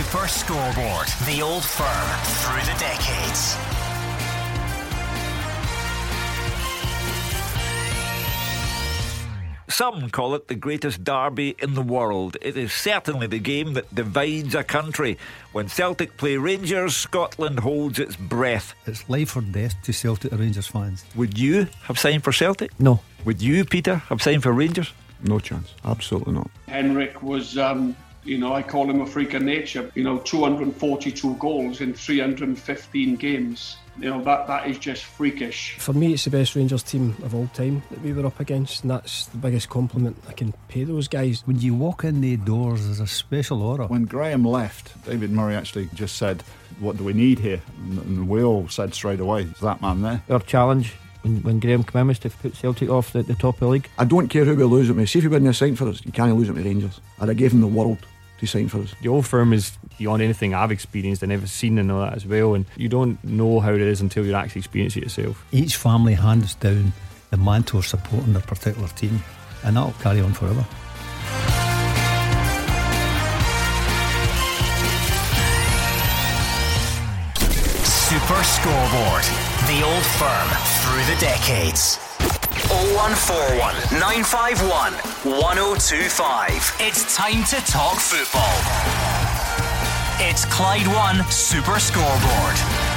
Super Scoreboard. The old firm through the decades. Some call it the greatest derby in the world. It is certainly the game that divides a country. When Celtic play Rangers, Scotland holds its breath. It's life or death to Celtic Rangers fans. Would you have signed for Celtic? No. Would you, Peter, have signed for Rangers? No chance. Absolutely not. Henrik was, um, you know, I call him a freak of nature. You know, 242 goals in 315 games. You know, that, that is just freakish. For me, it's the best Rangers team of all time that we were up against, and that's the biggest compliment I can pay those guys. When you walk in the doors, there's a special aura. When Graham left, David Murray actually just said, What do we need here? And we all said straight away, Is that man there? Our challenge when, when Graham came in to put Celtic off the, the top of the league. I don't care who we lose at me. See if he wouldn't have signed for us, you can't lose it to Rangers. I'd have gave him the world to sign for us. The old firm is beyond anything I've experienced and ever seen and all that as well. And you don't know how it is until you actually experience it yourself. Each family hands down the mantle of supporting their particular team, and that'll carry on forever. Super Scoreboard. The old firm through the decades. 0141 951 1025. It's time to talk football. It's Clyde One Super Scoreboard.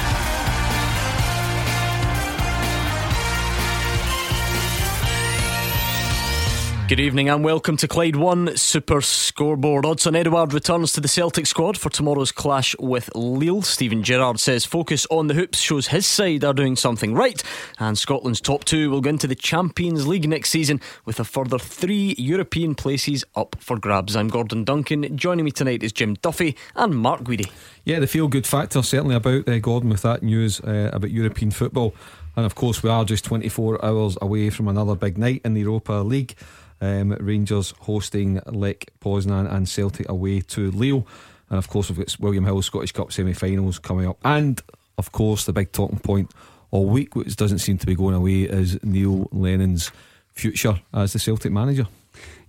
Good evening and welcome to Clyde One Super Scoreboard. Odsonne Edouard returns to the Celtic squad for tomorrow's clash with Lille. Steven Gerrard says focus on the hoops shows his side are doing something right, and Scotland's top two will go into the Champions League next season with a further three European places up for grabs. I'm Gordon Duncan. Joining me tonight is Jim Duffy and Mark Guidi. Yeah, the feel good factor certainly about uh, Gordon with that news uh, about European football. And of course, we are just 24 hours away from another big night in the Europa League. Um, Rangers hosting Lech Poznan and Celtic away to Lille. And of course, we've got William Hill Scottish Cup semi finals coming up. And of course, the big talking point all week, which doesn't seem to be going away, is Neil Lennon's future as the Celtic manager.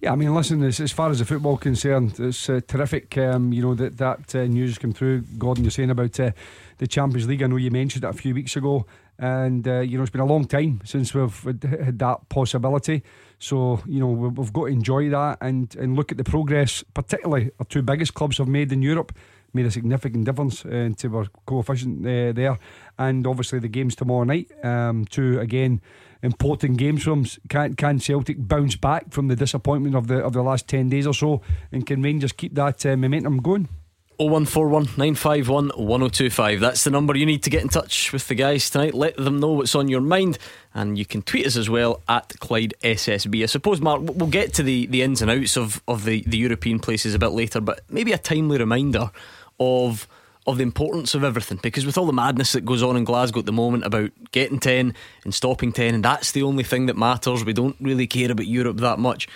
Yeah, I mean, listen, as, as far as the football concerned, it's uh, terrific. Um, you know that that uh, news came through. Gordon, you're saying about uh, the Champions League. I know you mentioned it a few weeks ago, and uh, you know it's been a long time since we've had that possibility. So you know we've got to enjoy that and and look at the progress. Particularly our two biggest clubs have made in Europe made a significant difference uh, to our coefficient uh, there, and obviously the games tomorrow night. Um, two again important games from can can Celtic bounce back from the disappointment of the of the last ten days or so, and can Rangers keep that uh, momentum going? 0141 951 1025. That's the number you need to get in touch with the guys tonight. Let them know what's on your mind. And you can tweet us as well at Clyde SSB. I suppose, Mark, we'll get to the, the ins and outs of, of the, the European places a bit later, but maybe a timely reminder of of the importance of everything because with all the madness that goes on in Glasgow at the moment about getting 10 and stopping 10 and that's the only thing that matters we don't really care about Europe that much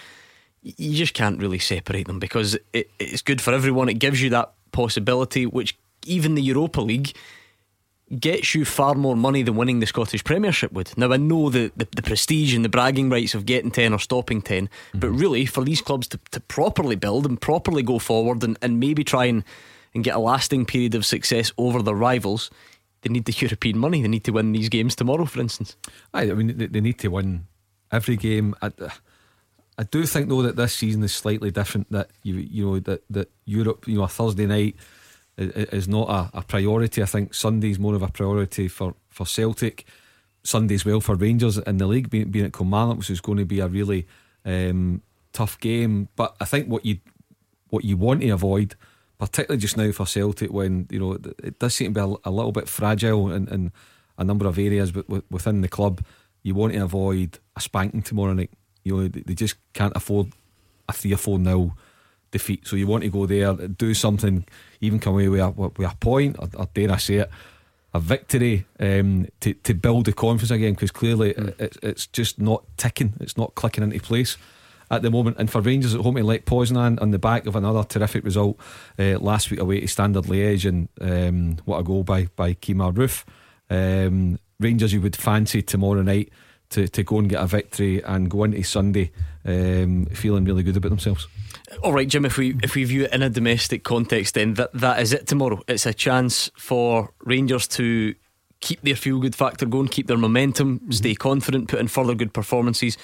you just can't really separate them because it, it's good for everyone it gives you that possibility which even the Europa League gets you far more money than winning the Scottish Premiership would. Now I know the, the, the prestige and the bragging rights of getting 10 or stopping 10, mm-hmm. but really for these clubs to, to properly build and properly go forward and, and maybe try and and get a lasting period of success over their rivals, they need the European money. They need to win these games tomorrow, for instance. I I mean, they need to win every game. I, I do think though that this season is slightly different. That you you know that that Europe, you know, a Thursday night is not a, a priority. I think Sunday's more of a priority for for Celtic. Sunday's well for Rangers in the league, being, being at Kilmarnock, which is going to be a really um, tough game. But I think what you what you want to avoid particularly just now for Celtic when you know it does seem to be a, a little bit fragile in, in, a number of areas within the club you want to avoid a spanking tomorrow night you know they just can't afford a 3 or 4 nil defeat so you want to go there do something even come away with a, with a point or, or dare I say it a victory um, to, to build the confidence again because clearly mm. it, it's just not ticking it's not clicking into place at the moment. And for Rangers at home to Lech Poznan on the back of another terrific result uh, last week away to Standard Liège and um, what a goal by by Kemar Roofe. Um, Rangers, you would fancy tomorrow night to, to go and get a victory and go into Sunday um, feeling really good about themselves. All right, Jim. If we if we view it in a domestic context, then that that is it tomorrow. It's a chance for Rangers to keep their feel good factor going, keep their momentum, mm-hmm. stay confident, put in further good performances.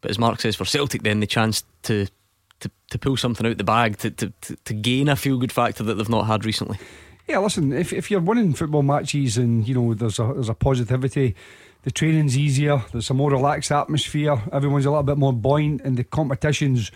But as Mark says, for Celtic, then the chance to to, to pull something out the bag, to, to, to, to gain a feel good factor that they've not had recently. Yeah, listen, if, if you're winning football matches and you know there's a there's a positivity, the training's easier, there's a more relaxed atmosphere, everyone's a little bit more buoyant, and the competition's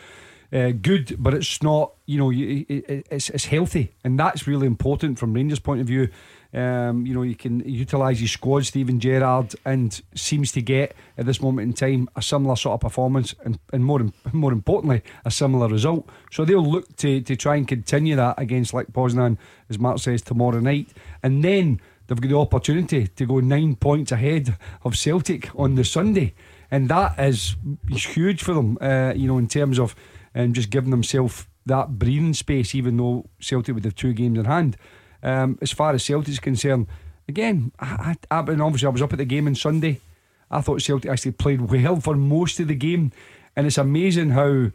uh, good, but it's not, you know, it's, it's healthy, and that's really important from Rangers' point of view. Um, you know, you can utilise your squad, Steven Gerrard, and seems to get at this moment in time a similar sort of performance, and, and more more importantly, a similar result. So they'll look to to try and continue that against Lech Poznan, as Mark says tomorrow night, and then they've got the opportunity to go nine points ahead of Celtic on the Sunday, and that is huge for them. Uh, you know, in terms of and just giving themselves that breathing space, even though Celtic would have two games in hand. Um, as far as Celtic's concerned, again, I, I, and obviously I was up at the game on Sunday. I thought Celtic actually played well for most of the game, and it's amazing how.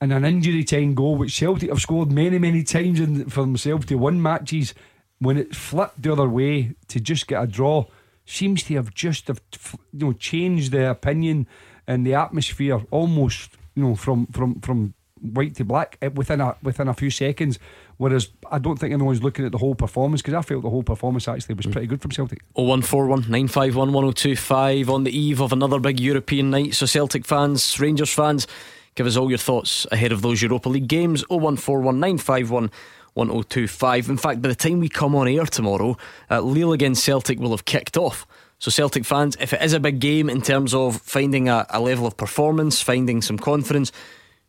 In an injury time goal, which Celtic have scored many, many times in, for themselves to win matches, when it flipped the other way to just get a draw, seems to have just have, you know changed the opinion and the atmosphere almost you know, from from from white to black eh, within a within a few seconds. Whereas I don't think anyone's looking at the whole performance because I felt the whole performance actually was pretty good from Celtic. 0141 951 1025 on the eve of another big European night. So Celtic fans, Rangers fans, give us all your thoughts ahead of those Europa League games. 0141 951 1025. In fact, by the time we come on air tomorrow, uh, Lille against Celtic will have kicked off. So, Celtic fans, if it is a big game in terms of finding a, a level of performance, finding some confidence,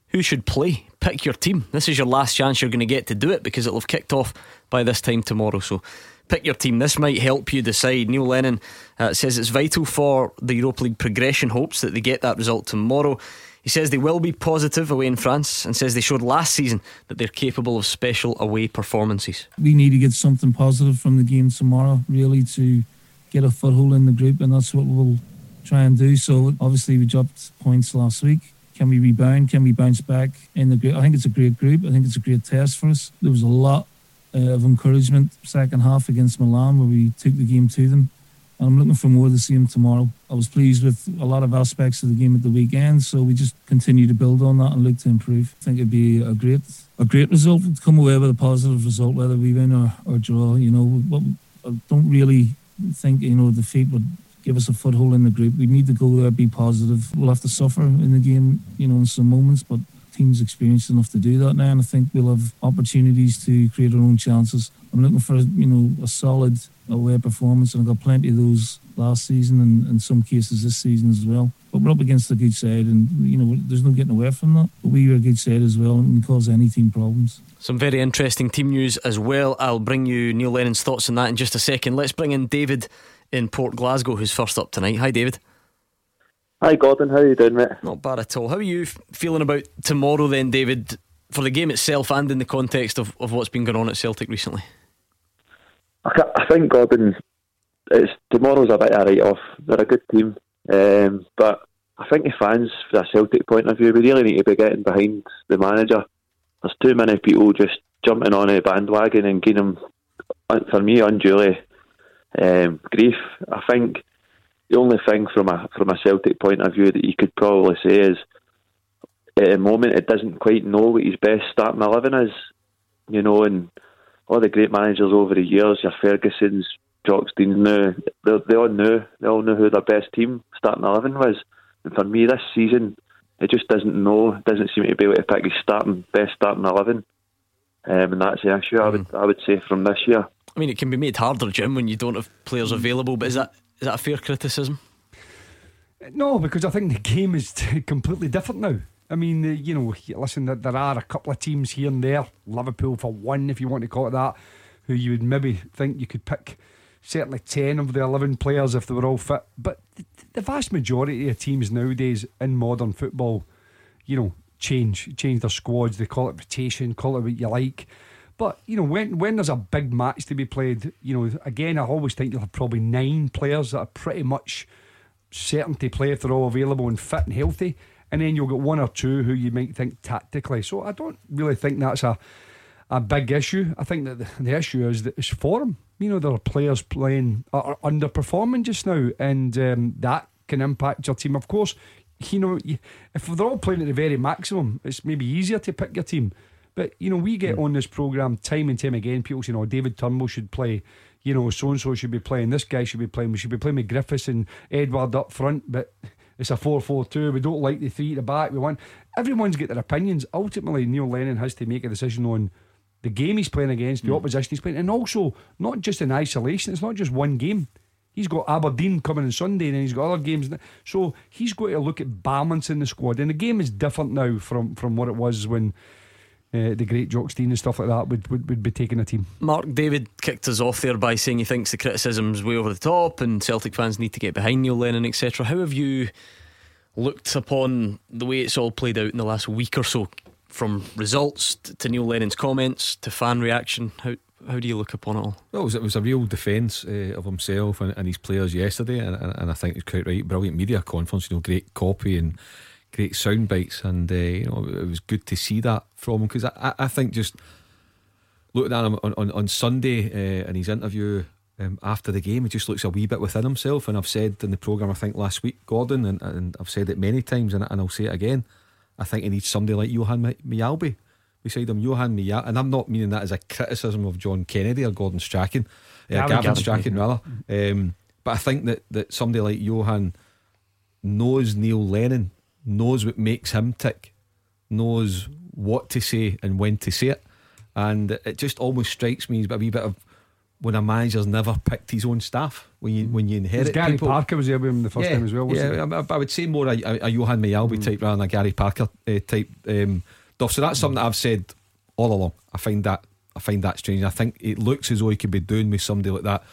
who should play? Pick your team. This is your last chance you're going to get to do it because it'll have kicked off by this time tomorrow. So, pick your team. This might help you decide. Neil Lennon uh, says it's vital for the Europa League progression hopes that they get that result tomorrow. He says they will be positive away in France and says they showed last season that they're capable of special away performances. We need to get something positive from the game tomorrow, really, to get a foothold in the group, and that's what we'll try and do. So obviously we dropped points last week. Can we rebound? Can we bounce back in the group? I think it's a great group. I think it's a great test for us. There was a lot uh, of encouragement second half against Milan where we took the game to them. And I'm looking for more to see them tomorrow. I was pleased with a lot of aspects of the game at the weekend, so we just continue to build on that and look to improve. I think it'd be a great a great result to come away with a positive result, whether we win or, or draw. You know, I don't really think you know defeat would give us a foothold in the group. We need to go there, be positive. We'll have to suffer in the game, you know, in some moments, but team's experienced enough to do that now, and I think we'll have opportunities to create our own chances. I'm looking for you know a solid away performance, and I've got plenty of those last season and in some cases this season as well. But we're up against a good side, and you know there's no getting away from that. But we are a good side as well, and can cause any team problems. Some very interesting team news as well. I'll bring you Neil Lennon's thoughts on that in just a second. Let's bring in David in Port Glasgow, who's first up tonight. Hi, David. Hi, Gordon. How are you doing, mate? Not bad at all. How are you feeling about tomorrow, then, David, for the game itself and in the context of, of what's been going on at Celtic recently? I think, Gordon, it's tomorrow's a bit of a write off. They're a good team, um, but I think the fans, from a Celtic point of view, we really need to be getting behind the manager there's too many people just jumping on a bandwagon and giving them, for me, unduly um, grief. I think the only thing from a from a Celtic point of view that you could probably say is at the moment it doesn't quite know what his best starting eleven is. You know, and all the great managers over the years, your Fergusons, Jock Stein now, they, they all knew they all knew who their best team starting eleven was. And for me this season it just doesn't know, doesn't seem to be able to pick his starting best starting eleven, um, and that's the issue. I would I would say from this year. I mean, it can be made harder, Jim, when you don't have players available. But is that is that a fair criticism? No, because I think the game is completely different now. I mean, you know, listen, there are a couple of teams here and there, Liverpool for one, if you want to call it that, who you would maybe think you could pick certainly 10 of the 11 players if they were all fit. But the vast majority of teams nowadays in modern football, you know, change, change their squads. They call it rotation, call it what you like. But, you know, when, when there's a big match to be played, you know, again, I always think you'll have probably nine players that are pretty much certain to play if they're all available and fit and healthy. And then you'll get one or two who you might think tactically. So I don't really think that's a a big issue. I think that the, the issue is that it's form. You know, there are players playing are underperforming just now, and um, that can impact your team. Of course, you know, if they're all playing at the very maximum, it's maybe easier to pick your team. But you know, we get mm. on this program time and time again. People say, "Oh, David Turnbull should play." You know, so and so should be playing. This guy should be playing. We should be playing with Griffiths and Edouard up front. But it's a 4 4 2. We don't like the three at the back. We want everyone's got their opinions. Ultimately, Neil Lennon has to make a decision on the game he's playing against, the mm. opposition he's playing, and also not just in isolation. It's not just one game. He's got Aberdeen coming on Sunday, and he's got other games. So he's got to look at balance in the squad. And the game is different now from from what it was when. Uh, the great Jock Stein and stuff like that would, would, would be taking a team. Mark David kicked us off there by saying he thinks the criticism's way over the top and Celtic fans need to get behind Neil Lennon, etc. How have you looked upon the way it's all played out in the last week or so? From results to Neil Lennon's comments to fan reaction, how how do you look upon it all? Well, it was, it was a real defence uh, of himself and, and, his players yesterday, and, and, and I think it's quite right. Brilliant media conference, you know, great copy and great sound bites, and uh, you know, it was good to see that from him because I, I think just looking at him on, on, on Sunday uh, in his interview um, after the game, he just looks a wee bit within himself. And I've said in the programme, I think last week, Gordon, and, and I've said it many times, and, and I'll say it again. I think he needs somebody like Johan Mjällby beside him, Johan Mjällby. And I'm not meaning that as a criticism of John Kennedy or Gordon Strachan, uh, Gavin, Gavin Strachan, rather. Um, but I think that, that somebody like Johan knows Neil Lennon, knows what makes him tick, knows what to say and when to say it. And it just almost strikes me as a wee bit of when a manager's never picked his own staff when you when you inherit Gary people. Parker was there with him the first yeah, time as well. yeah, I, I, would say more a, a, Johan Mjällby mm. type rather than a Gary Parker uh, type um, stuff. So that's something that I've said all along. I find that I find that strange. I think it looks as though he could be doing with somebody like that.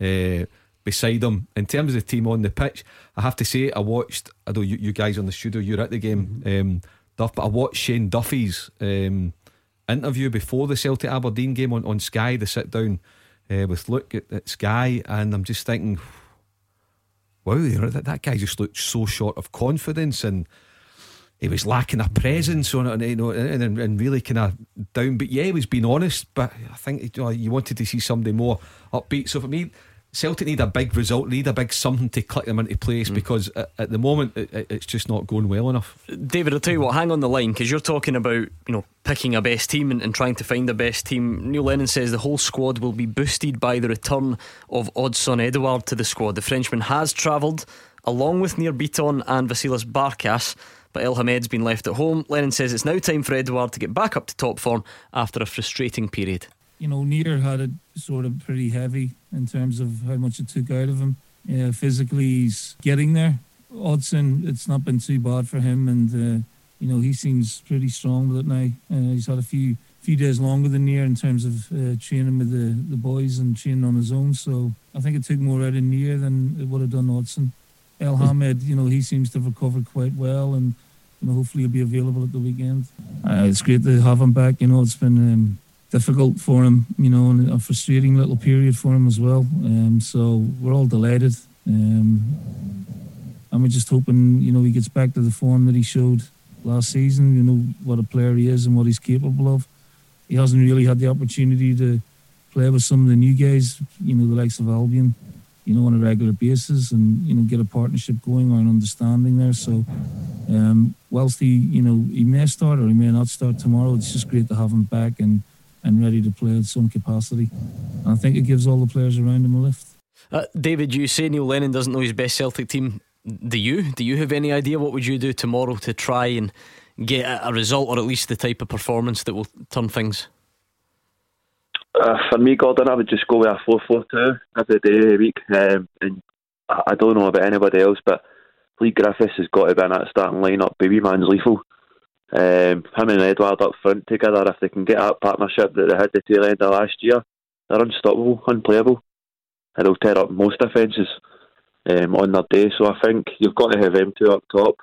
Uh, beside him in terms of the team on the pitch, I have to say I watched. I know you, you guys on the studio, you're at the game, mm-hmm. um, Duff, but I watched Shane Duffy's um, interview before the Celtic Aberdeen game on, on Sky. The sit down uh, with Luke at, at, Sky, and I'm just thinking, wow, you know, that, that guy just looked so short of confidence and he was lacking a presence on it, and, you know, and, and, and really kind of down. But yeah, he was being honest. But I think you, know, you wanted to see somebody more upbeat. So for me, Celtic need a big result, need a big something to click them into place mm. because at, at, the moment it, it's just not going well enough. David, I'll tell you what, hang on the line because you're talking about you know picking a best team and, and, trying to find the best team. Neil Lennon says the whole squad will be boosted by the return of Odsonne Edouard to the squad. The Frenchman has travelled along with Nir Bitton and Vasilis Barkas. But Elhamed's been left at home. Lennon says it's now time for Edouard to get back up to top form after a frustrating period you know, Nir had it sort of pretty heavy in terms of how much it took out of him. Yeah, physically, he's getting there. Odsonne, it's not been too bad for him, and uh, you know he seems pretty strong with it now. Uh, he's had a few few days longer than Nir in terms of uh, training with the, the boys and training on his own. So I think it took more out of Nir than it would have done Odsonne. Elhamed, you know, he seems to have recovered quite well, and you know hopefully he'll be available at the weekend. Uh, it's great to have him back. You know, it's been. Um, difficult for him, you know, and a frustrating little period for him as well. Um, so we're all delighted. Um, and we're just hoping, you know, he gets back to the form that he showed last season, you know, what a player he is and what he's capable of. He hasn't really had the opportunity to play with some of the new guys, you know, the likes of Albian, you know, on a regular basis and, you know, get a partnership going or an understanding there. So, um, whilst he, you know, he may start or he may not start tomorrow, it's just great to have him back and and ready to play at some capacity. And I think it gives all the players around him a lift. Uh, David, you say Neil Lennon doesn't know his best Celtic team. Do you? Do you have any idea what would you do tomorrow to try and get a result or at least the type of performance that will turn things? Uh, for me, Gordon, I would just go with a 4 4 2 every day of the week. Um, and I don't know about anybody else, but Leigh Griffiths has got to be in that starting lineup. Baby man's lethal. Um, him and Edouard up front together, if they can get that partnership that they had the tail end of last year, they're unstoppable, unplayable, and they'll tear up most defences um, on their day. So I think you've got to have them two up top.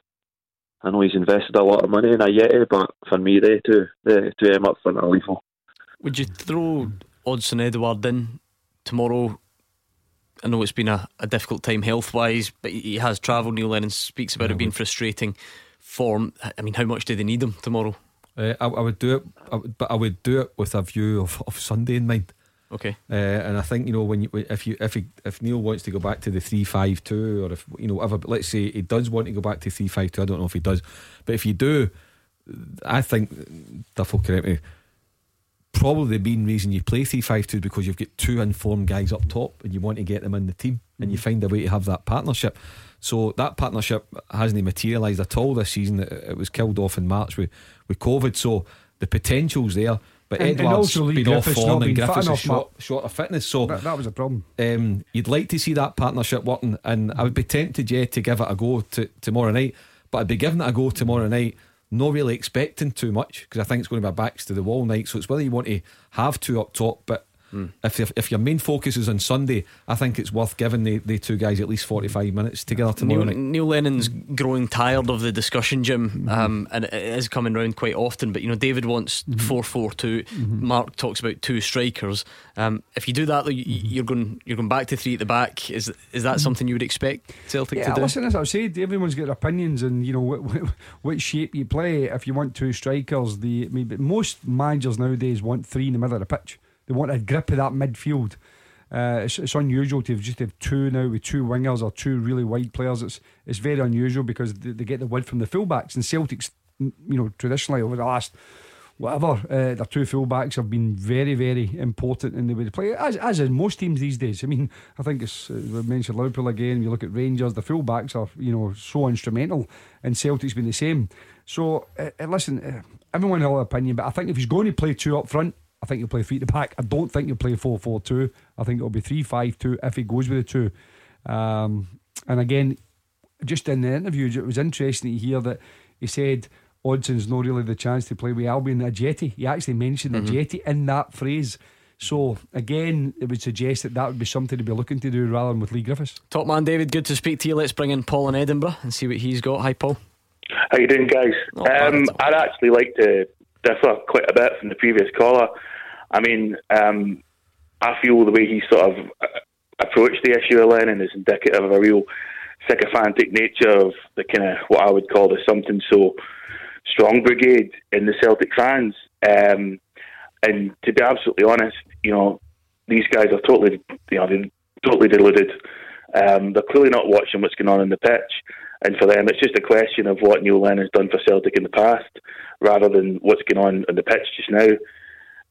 I know he's invested a lot of money in Ajeti, but for me, they two, they two them up front are lethal. Would you throw Odsonne Edouard in tomorrow I know it's been a, a difficult time health wise, but he he has travelled. Neil Lennon speaks about it being frustrating. Form. I mean, how much do they need him tomorrow? Uh, I, I would do it, I would, but I would do it with a view of, of Sunday in mind. Okay. Uh, and I think you know when you if you if he, if Neil wants to go back to the three five two or if you know whatever, let's say he does want to go back to three five two. I don't know if he does, but if you do, I think Duff will correct me. Probably the main reason you play three five two because you've got two informed guys up top and you want to get them in the team and you find a way to have that partnership. So that partnership hasn't materialised at all this season. It, it was killed off in March with, with COVID. So the potential's there. But And- and Edwards Lee been off Griffiths form not and Griffiths is short, short of fitness. So That, that was a problem. um, you'd like to see that partnership working, and I would be tempted, yeah, to give it a go to, tomorrow night. But I'd be giving it a go tomorrow night, not really expecting too much because I think it's going to be a backs to the wall night. So it's whether you want to have two up top, but. If, if if your main focus is on Sunday, I think it's worth giving the, the two guys at least forty five minutes together tomorrow Neil, night. Neil Lennon's growing tired of the discussion, Jim, mm-hmm. um, and it is coming round quite often. But you know, David wants mm-hmm. four four two. Mm-hmm. Mark talks about two strikers. Um, if you do that, though, you, you're going you're going back to three at the back. Is is that something you would expect Celtic Yeah, to do? listen, as I said, everyone's got opinions, and you know what, what, what shape you play. If you want two strikers, the maybe most managers nowadays want three in the middle of the pitch. They want a grip of that midfield. Uh, it's, it's unusual to have just have two now with two wingers or two really wide players. It's it's very unusual because they, they get the width from the fullbacks and Celtics, you know, traditionally over the last whatever, uh, their two fullbacks have been very, very important in the way they play, as, as in most teams these days. I mean, I think it's, uh, we mentioned Liverpool again, you look at Rangers, the fullbacks are, you know, so instrumental, and Celtic's been the same. So, uh, uh, listen, uh, everyone has an opinion, but I think if he's going to play two up front, I think he'll play three to the back. I don't think he'll play 4 4 2. I think it'll be 3 5 2 if he goes with the two. Um, and again, just in the interview, it was interesting to hear that he said Odsonne's not really the chance to play with Albian Ajeti. He actually mentioned a Mm-hmm. jetty in that phrase. So again, it would suggest that that would be something to be looking to do rather than with Leigh Griffiths. Top man, David. Good to speak to you. Let's bring in Paul in Edinburgh and see what he's got. Hi, Paul. How you doing, guys? Um, I'd actually like to differ quite a bit from the previous caller. I mean, um, I feel the way he sort of uh, approached the issue of Lennon is indicative of a real sycophantic nature of the kind of what I would call the something so strong brigade in the Celtic fans. Um, and to be absolutely honest, you know, these guys are totally, you know, they're totally deluded. Um, they're clearly not watching what's going on in the pitch. And for them, it's just a question of what Neil Lennon's done for Celtic in the past, rather than what's going on in the pitch just now.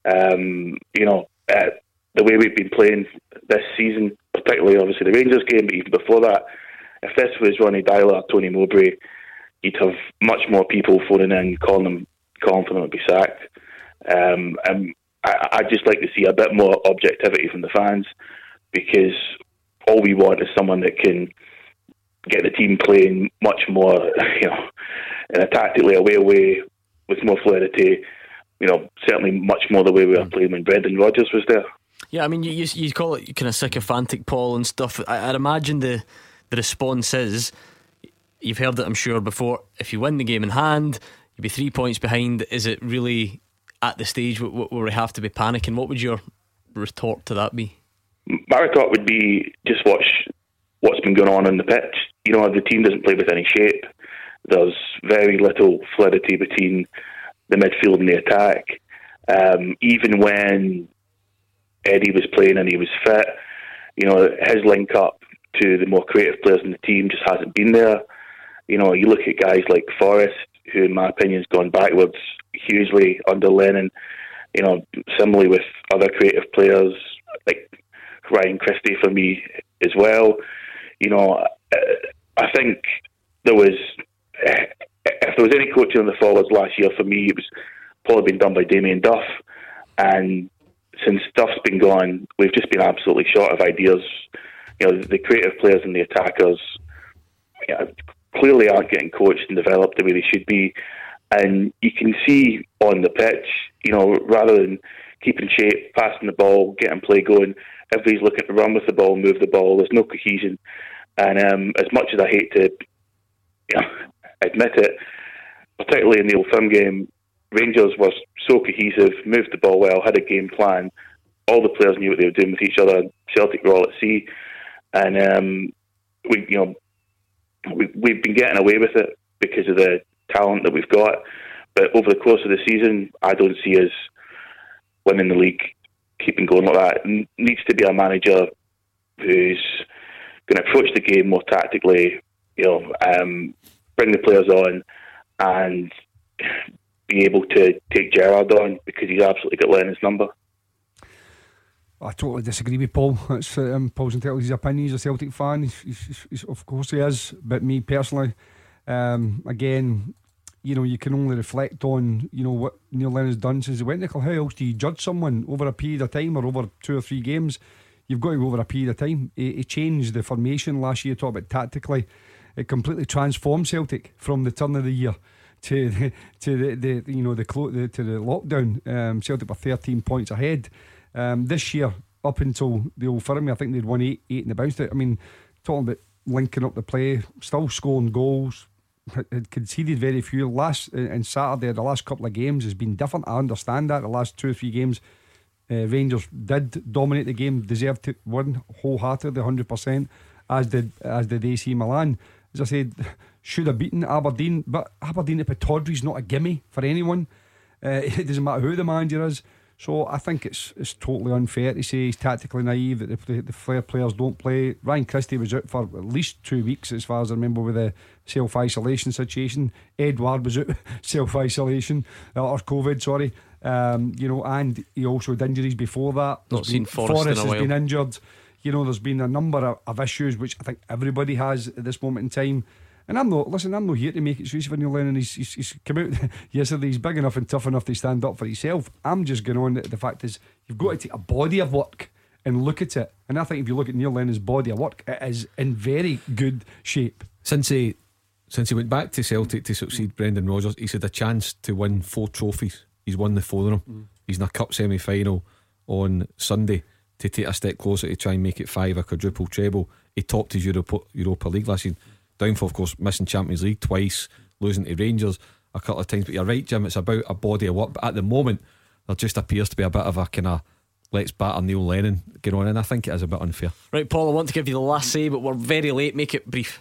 Um, you know, uh, the way we've been playing this season, particularly obviously the Rangers game, but even before that, if this was Ronny Deila, Tony Mowbray, you'd have much more people phoning in, calling them, calling for them to be sacked. Um, and I, I'd just like to see a bit more objectivity from the fans, because all we want is someone that can get the team playing much more, you know, in a tactically away way with more fluidity. You know, certainly much more the way we were hmm. playing when Brendan Rodgers was there. Yeah, I mean, you, you, you call it kind of sycophantic, Paul, and stuff. I, I'd imagine the, the response is you've heard it, I'm sure, before. If you win the game in hand, you'd be three points behind. Is it really at the stage where, where we have to be panicking? What would your retort to that be? My retort would be just watch what's been going on in the pitch. You know, the team doesn't play with any shape. There's very little fluidity between the midfield and the attack. Um, even when Eddie was playing and he was fit, you know, his link up to the more creative players in the team just hasn't been there. You know, you look at guys like Forrest, who, in my opinion, has gone backwards hugely under Lennon. You know, similarly with other creative players like Ryan Christie for me as well. You know, uh, I think there was, uh, if there was any coaching on the forwards last year for me, it was probably been done by Damien Duff. And since Duff's been gone, we've just been absolutely short of ideas. You know, the creative players and the attackers you know, clearly aren't getting coached and developed the way they should be. And you can see on the pitch, you know, rather than keeping shape, passing the ball, getting play going, everybody's looking to run with the ball, move the ball. There's no cohesion. And um, as much as I hate to you know, admit it, particularly in the Old Firm game, Rangers were so cohesive, moved the ball well, had a game plan. All the players knew what they were doing with each other. Celtic were all at sea. and um, we you know we we've been getting away with it because of the talent that we've got. But over the course of the season, I don't see us winning the league, keeping going like that. Needs to be a manager who's going to approach the game more tactically. You know, um, bring the players on, and be able to take Gerrard on because he's absolutely got Lennon's number. I totally disagree with Paul. Um, Paul's entitled his opinion. He's a Celtic fan. He's, he's, he's, of course he is. But me personally, um, again, you know, you can only reflect on you know what Neil Lennon's done since he went to How else do you judge someone over a period of time or over two or three games? You've got to go over a period of time. He, he changed the formation last year. Talk about tactically, it completely transformed Celtic from the turn of the year to the, to the, the you know the, clo- the to the lockdown. Um, Celtic were 13 points ahead. Um, this year, up until the old firm, I think they'd won eight, eight in the bounced it. I mean, talking about linking up the play, still scoring goals, had conceded very few. Last and uh, Saturday, the last couple of games has been different. I understand that the last two or three games, uh, Rangers did dominate the game, deserved to win wholeheartedly, hundred percent, as did as did AC Milan. As I said, should have beaten Aberdeen, but Aberdeen at is not a gimme for anyone. Uh, it doesn't matter who the manager is. So I think it's it's totally unfair to say he's tactically naive that the, the, Flair players don't play. Ryan Christie was out for at least two weeks, as far as I remember, with the self isolation situation. Edouard was out self isolation uh, or COVID, sorry. Um, you know, and he also had injuries before that. Not There's seen been, Forrest, Forrest a has been injured. You know, there's been a number of, of issues which I think everybody has at this moment in time. And I'm not, listen, I'm not here to make it easy for Neil Lennon. He's, he's, he's come out yesterday, he's big enough and tough enough to stand up for himself. I'm just going on that the fact is, you've got to take a body of work and look at it. And I think if you look at Neil Lennon's body of work, it is in very good shape. Since he since he went back to Celtic to succeed Brendan Rodgers, he's had a chance to win four trophies. He's won the four of them. Mm. He's in a cup semi final on Sunday to take a step closer to try and make it five, a quadruple treble. He topped his Europa, Europa League last season. Downfall, of course, missing Champions League twice, losing to Rangers a couple of times. But you're right, Jim, it's about a body of work. But at the moment, there just appears to be a bit of a kind of let's batter Neil Lennon get on, and I think it is a bit unfair. Right, Paul, I want to give you the last say, but we're very late. Make it brief.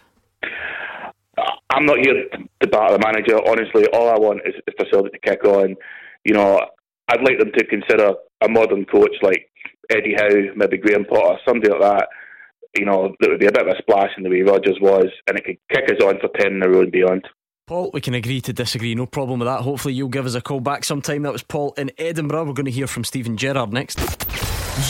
I'm not here to batter the manager. Honestly, all I want is, is for Celtic to kick on. You know, I'd like them to consider a modern coach like Eddie Howe, maybe Graham Potter, somebody like that. You know, that would be a bit of a splash in the way Rodgers was, and it could kick us on for 10 in a row and beyond. Paul, we can agree to disagree. No problem with that. Hopefully, you'll give us a call back sometime. That was Paul in Edinburgh. We're going to hear from Steven Gerrard next.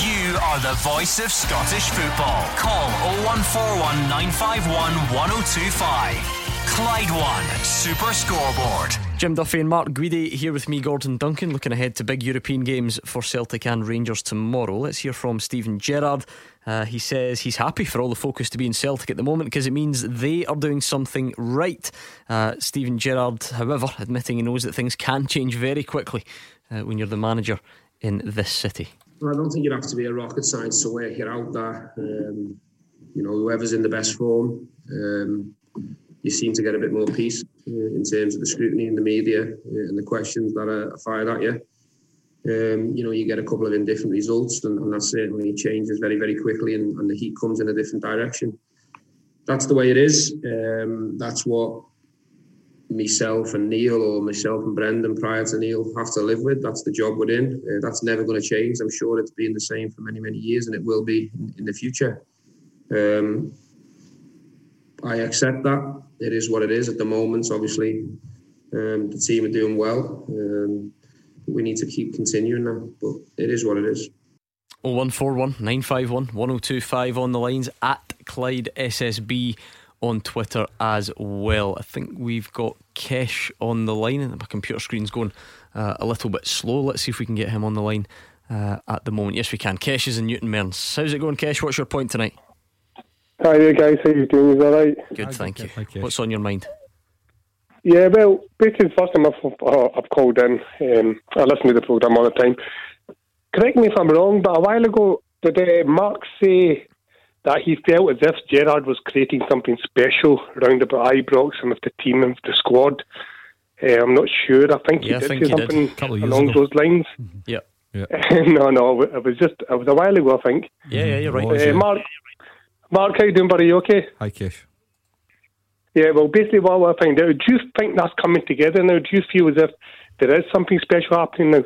You are the voice of Scottish football. Call 0141 951 1025. Clyde One Super Scoreboard. Jim Duffy and Mark Guidi here with me, Gordon Duncan, looking ahead to big European games for Celtic and Rangers tomorrow. Let's hear from Steven Gerrard. Uh, he says he's happy for all the focus to be in Celtic at the moment because it means they are doing something right. Uh, Steven Gerrard, however, admitting he knows that things can change very quickly uh, when you're the manager in this city. I don't think you'd have to be a rocket scientist to work it out that um, you know whoever's in the best form, um, you seem to get a bit more peace uh, in terms of the scrutiny in the media uh, and the questions that are fired at you. Um, you know, you get a couple of indifferent results, and, and that certainly changes very, very quickly, and, and, the heat comes in a different direction. That's the way it is. Um, that's what myself and Neil, or myself and Brendan prior to Neil, have to live with. That's the job we're in. Uh, that's never going to change. I'm sure it's been the same for many, many years, and it will be in, in the future. Um, I accept that. It is what it is at the moment. Obviously, um, the team are doing well. Um, we need to keep continuing now, but it is what it is. 0141 951 1025 on the lines at Clyde SSB on Twitter as well. I think we've got Kesh on the line, and my computer screen's going uh, a little bit slow. Let's see if we can get him on the line uh, at the moment. Yes, we can. Kesh is in Newton Mearns. How's it going, Kesh? What's your point tonight? Hi there, guys. How you doing? Is all right? Good, thank you. thank you. What's on your mind? Yeah, well, basically, the first time I've, uh, I've called in, um, I listen to the programme all the time. Correct me if I'm wrong, but a while ago, did uh, Mark say that he felt as if Gerrard was creating something special around about Ibrox and with the team and the squad? Uh, I'm not sure. I think Yeah, he did think say he did. something Couple along ago. those lines. yeah yeah no, no, it was just it was a while ago, I think. Yeah, yeah, you're right. Uh, Mark, Mark, how you doing, buddy? You okay? Hi, Kesh. Yeah, well, basically, what I want to find out, do you think that's coming together now? Do you feel as if there is something special happening now?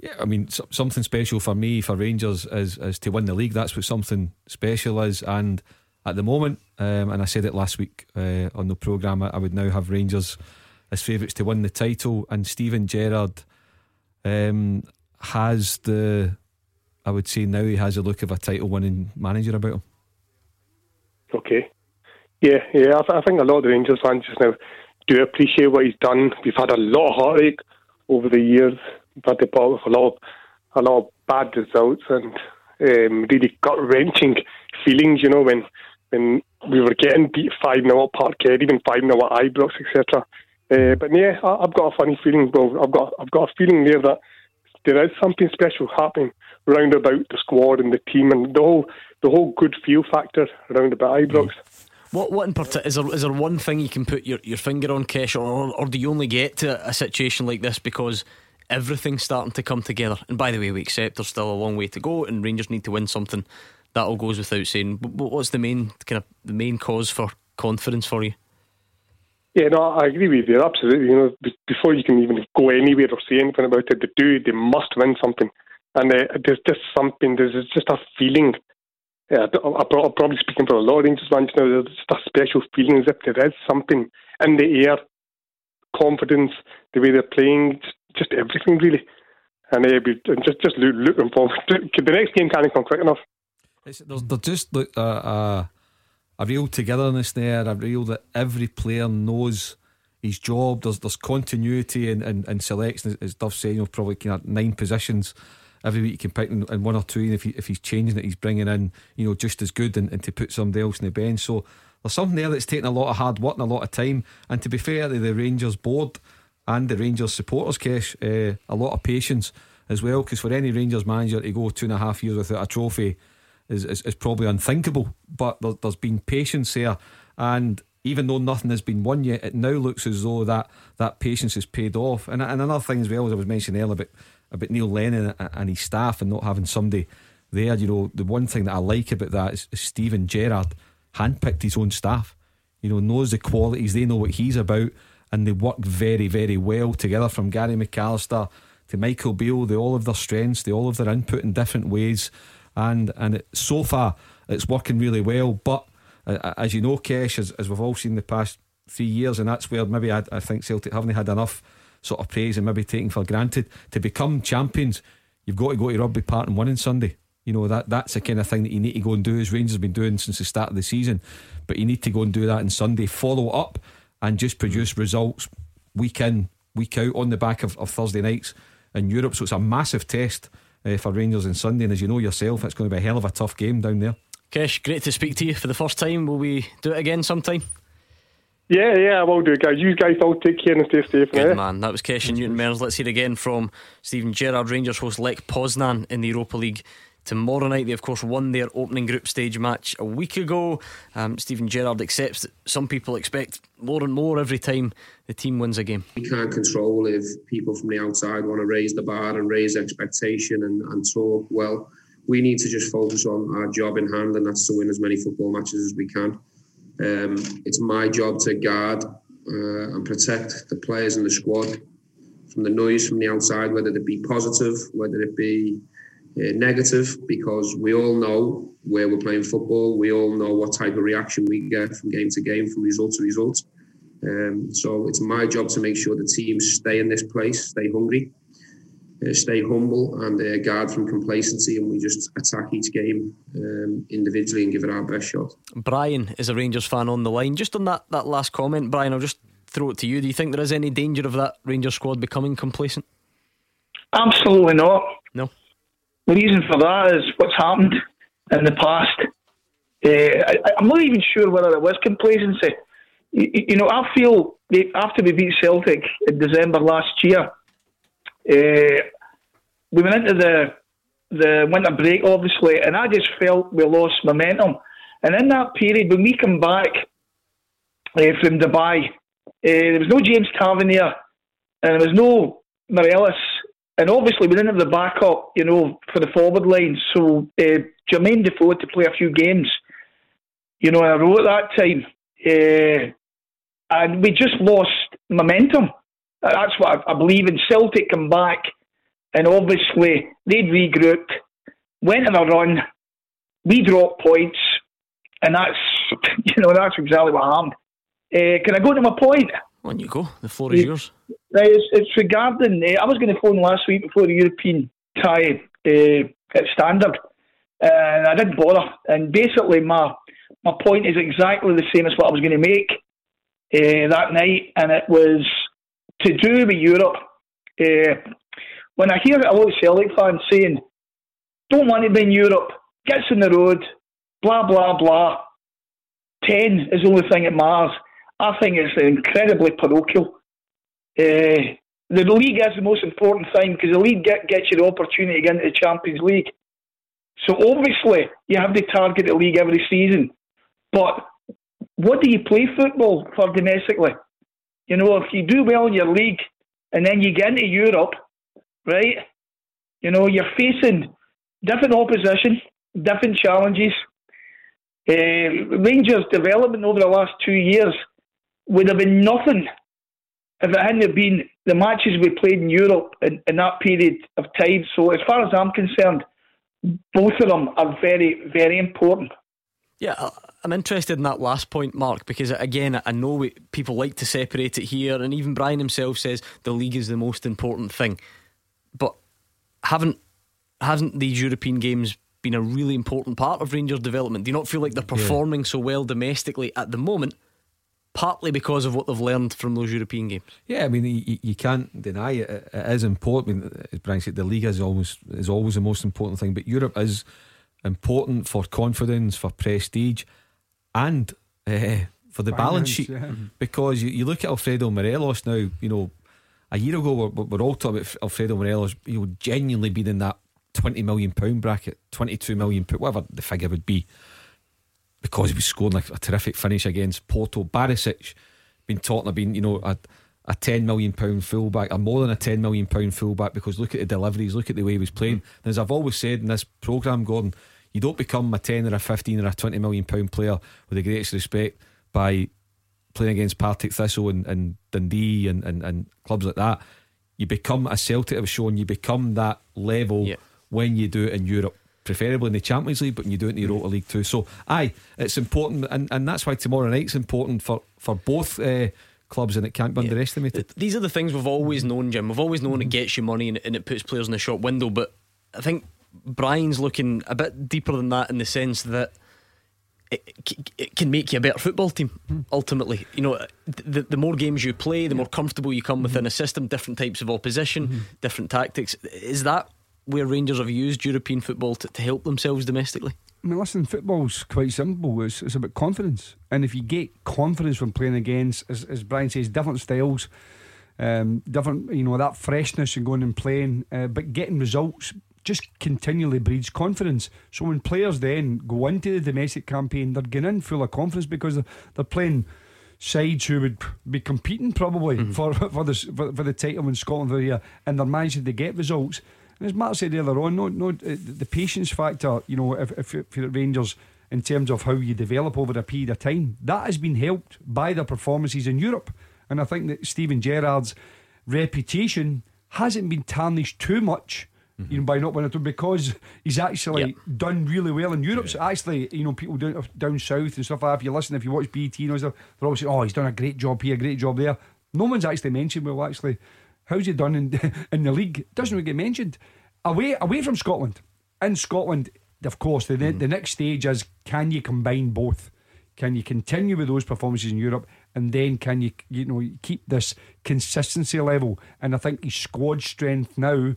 Yeah, I mean, so, something special for me, for Rangers, is, is to win the league. That's what something special is. And at the moment, um, and I said it last week uh, on the programme, I, I, would now have Rangers as favourites to win the title. And Steven Gerrard um, has the, I would say now he has a look of a title winning manager about him. Okay. Yeah, yeah. I, th- I, think a lot of the Rangers fans just now do appreciate what he's done. We've had a lot of heartache over the years. We've had to put with a lot of a lot of bad results and um, really gut wrenching feelings. You know when when we were getting beat five 0 at Parkhead, even five 0 at Ibrox, etc. Uh, but yeah, I, have got a funny feeling. Well, I've got I've got a feeling there that there is something special happening round about the squad and the team and the whole the whole good feel factor around about Ibrox. What what in particular is there is there one thing you can put your, your finger on, Kesh, or or do you only get to a situation like this because everything's starting to come together? And by the way, we accept there's still a long way to go, and Rangers need to win something. That all goes without saying. But what's the main kind of the main cause for confidence for you? Yeah, no, I agree with you. Absolutely. You know, before you can even go anywhere or say anything about it, they do. They must win something, and uh, there's just something. There's just a feeling yeah, I'm probably speaking for a lot of Rangers fans now. There's just a special feeling as if there is something in the air, confidence, the way they're playing, just everything really. And uh, just just looking forward. The next game can't come quick enough. It's, there's, there's just look uh, uh, a real togetherness there, a real that every player knows his job. There's there's continuity and and, and selection, as Duff saying, you know, probably of nine positions every week you can pick in, in one or two, and if he, if he's changing it, he's bringing in you know just as good and, and to put somebody else in the bench. So there's something there that's taking a lot of hard work and a lot of time. And to be fair the Rangers board and the Rangers supporters, Kesh, uh, a lot of patience as well. Because for any Rangers manager to go two and a half years without a trophy is is, is probably unthinkable. But there, has been patience there, and even though nothing has been won yet, it now looks as though that that patience has paid off. And, and another thing as well, as I was mentioning earlier about about Neil Lennon and his staff and not having somebody there. You know, the one thing that I like about that is, Steven Gerrard handpicked his own staff. You know, knows the qualities, they know what he's about, and they work very, very well together from Gary McAllister to Michael Beale. They all have their strengths, they all have their input in different ways, and and it, so far it's working really well. But uh, as you know, Kesh, as, as we've all seen the past three years, and that's where maybe I, I think Celtic haven't had enough sort of praise and maybe taken for granted. To become champions, you've got to go to Rugby Park and win on Sunday. You know that that's the kind of thing that you need to go and do as Rangers have been doing since the start of the season. But you need to go and do that on Sunday, follow up, and just produce results week in, week out on the back of, of Thursday nights in Europe. So it's a massive test uh, for Rangers on Sunday, and as you know yourself, it's going to be a hell of a tough game down there. Kesh, great to speak to you for the first time. Will we do it again sometime? Yeah, yeah, I will do, it. guys. You guys all take care and stay safe. Good eh? man. That was Kesh and Newton Mearns. Let's hear it again from Steven Gerrard. Rangers host Lech Poznan in the Europa League tomorrow night. They, of course, won their opening group stage match a week ago. Um, Steven Gerrard accepts that some people expect more and more every time the team wins a game. We can't control if people from the outside want to raise the bar and raise expectation and, and talk. Well, we need to just focus on our job in hand, and that's to win as many football matches as we can. Um, it's my job to guard uh, and protect the players in the squad from the noise from the outside, whether it be positive, whether it be uh, negative, because we all know where we're playing football. We all know what type of reaction we get from game to game, from result to result. Um, so it's my job to make sure the team stay in this place, stay hungry, uh, stay humble and uh, guard from complacency, and we just attack each game um, individually and give it our best shot. Brian is a Rangers fan on the line. Just on that, that last comment, Brian, I'll just throw it to you. Do you think there is any danger of that Rangers squad becoming complacent? Absolutely not. No. The reason for that is what's happened in the past. Uh, I, am not even sure whether it was complacency. You, you know, I feel after we beat Celtic in December last year, uh, we went into the the winter break, obviously, and I just felt we lost momentum. And in that period, when we come back uh, from Dubai, uh, there was no James Tavernier, and there was no Morelos, and obviously we didn't have the backup, you know, for the forward line. So Jermaine Defoe to play a few games. You know, I wrote at that time, uh, and we just lost momentum. That's what I, I believe in. Celtic come back, and obviously they'd regrouped, went on a run. We dropped points, and that's you know that's exactly what happened. Uh, can I go to my point? On you go. The floor is yours. Right, it's, it's regarding. Uh, I was going to phone last week before the European tie uh, at Standard, and I didn't bother. And basically, my my point is exactly the same as what I was going to make uh, that night, and it was to do with Europe. Uh, when I hear a lot of Celtic fans saying, "Don't want to be in Europe," gets in the road, blah blah blah. Ten is the only thing that matters. I think it's incredibly parochial. Uh, the league is the most important thing because the league get, gets you the opportunity to get into the Champions League. So obviously you have to target the league every season. But what do you play football for domestically? You know, if you do well in your league and then you get into Europe, right? You know, you're facing different opposition, different challenges. Uh, Rangers' development over the last two years would have been nothing if it hadn't been the matches we played in Europe in, in that period of time. So, as far as I'm concerned, both of them are very, very important. Yeah, uh, I'm interested in that last point, Mark, because again, I know we, people like to separate it here, and even Brian himself says the league is the most important thing. But haven't hasn't these European games been a really important part of Rangers' development? Do you not feel like they're performing yeah. so well domestically at the moment? partly because of what they've learned from those European games. Yeah, I mean, you, you can't deny it. It is important. I mean, as Brian said, the league is always is always the most important thing, but Europe is important for confidence, for prestige, and uh, for the Finance, balance sheet. Yeah. Because you, you look at Alfredo Morelos now. You know, a year ago we're, we're all talking about Alfredo Morelos. You know, genuinely being in that twenty million pound bracket, twenty two million, whatever the figure would be because he was scoring like a terrific finish against Porto. Barisic been talking about being, you know a, a ten million pound fullback, or more than a ten million pound fullback because look at the deliveries, look at the way he was playing. Mm. And as I've always said in this programme, Gordon, you don't become a ten or a fifteen or a twenty million pound player with the greatest respect by playing against Partick Thistle and, and Dundee and, and, and clubs like that. You become a Celtic have shown you become that level yeah. when you do it in Europe preferably in the Champions League, but when you do it in the Europa League too. So, aye, it's important, and, and that's why tomorrow night's important for for both. Uh, clubs and it can't be yeah. underestimated. These are the things we've always known, Jim. We've always known mm-hmm. it gets you money and, and it puts players in the shop window. But I think Brian's looking a bit deeper than that in the sense that it, it can make you a better football team ultimately. You know, the, the more games you play, the more comfortable you come within mm-hmm. a system, different types of opposition, mm-hmm. different tactics. Is that where Rangers have used European football to, to help themselves domestically? I mean, listen, football's quite simple. It's, it's about confidence. And if you get confidence from playing against, as, as Brian says, different styles, um, different, you know, that freshness and going and playing, uh, but getting results just continually breeds confidence. So when players then go into the domestic campaign, they're getting in full of confidence because they're, they're playing sides who would be competing probably mm-hmm. for for the for, for, the title in Scotland for the year, and they're managing to get results. And as Mark said earlier on, no, no, uh, the patience factor, you know, if, if, if you're at Rangers in terms of how you develop over a period of time, that has been helped by their performances in Europe. And I think that Steven Gerrard's reputation hasn't been tarnished too much. Mm-hmm. You know, by not winning it because he's actually yep. done really well in Europe. Yeah. So actually, you know, people down, down south and stuff like that, if you listen, if you watch BT, you know, they're always saying, oh, he's done a great job here, a great job there. No one's actually mentioned, well, actually, How's he done in in the league? Doesn't really get mentioned. Away away from Scotland. In Scotland, of course, the mm. the next stage is can you combine both? Can you continue with those performances in Europe, and then can you you know keep this consistency level? And I think his squad strength now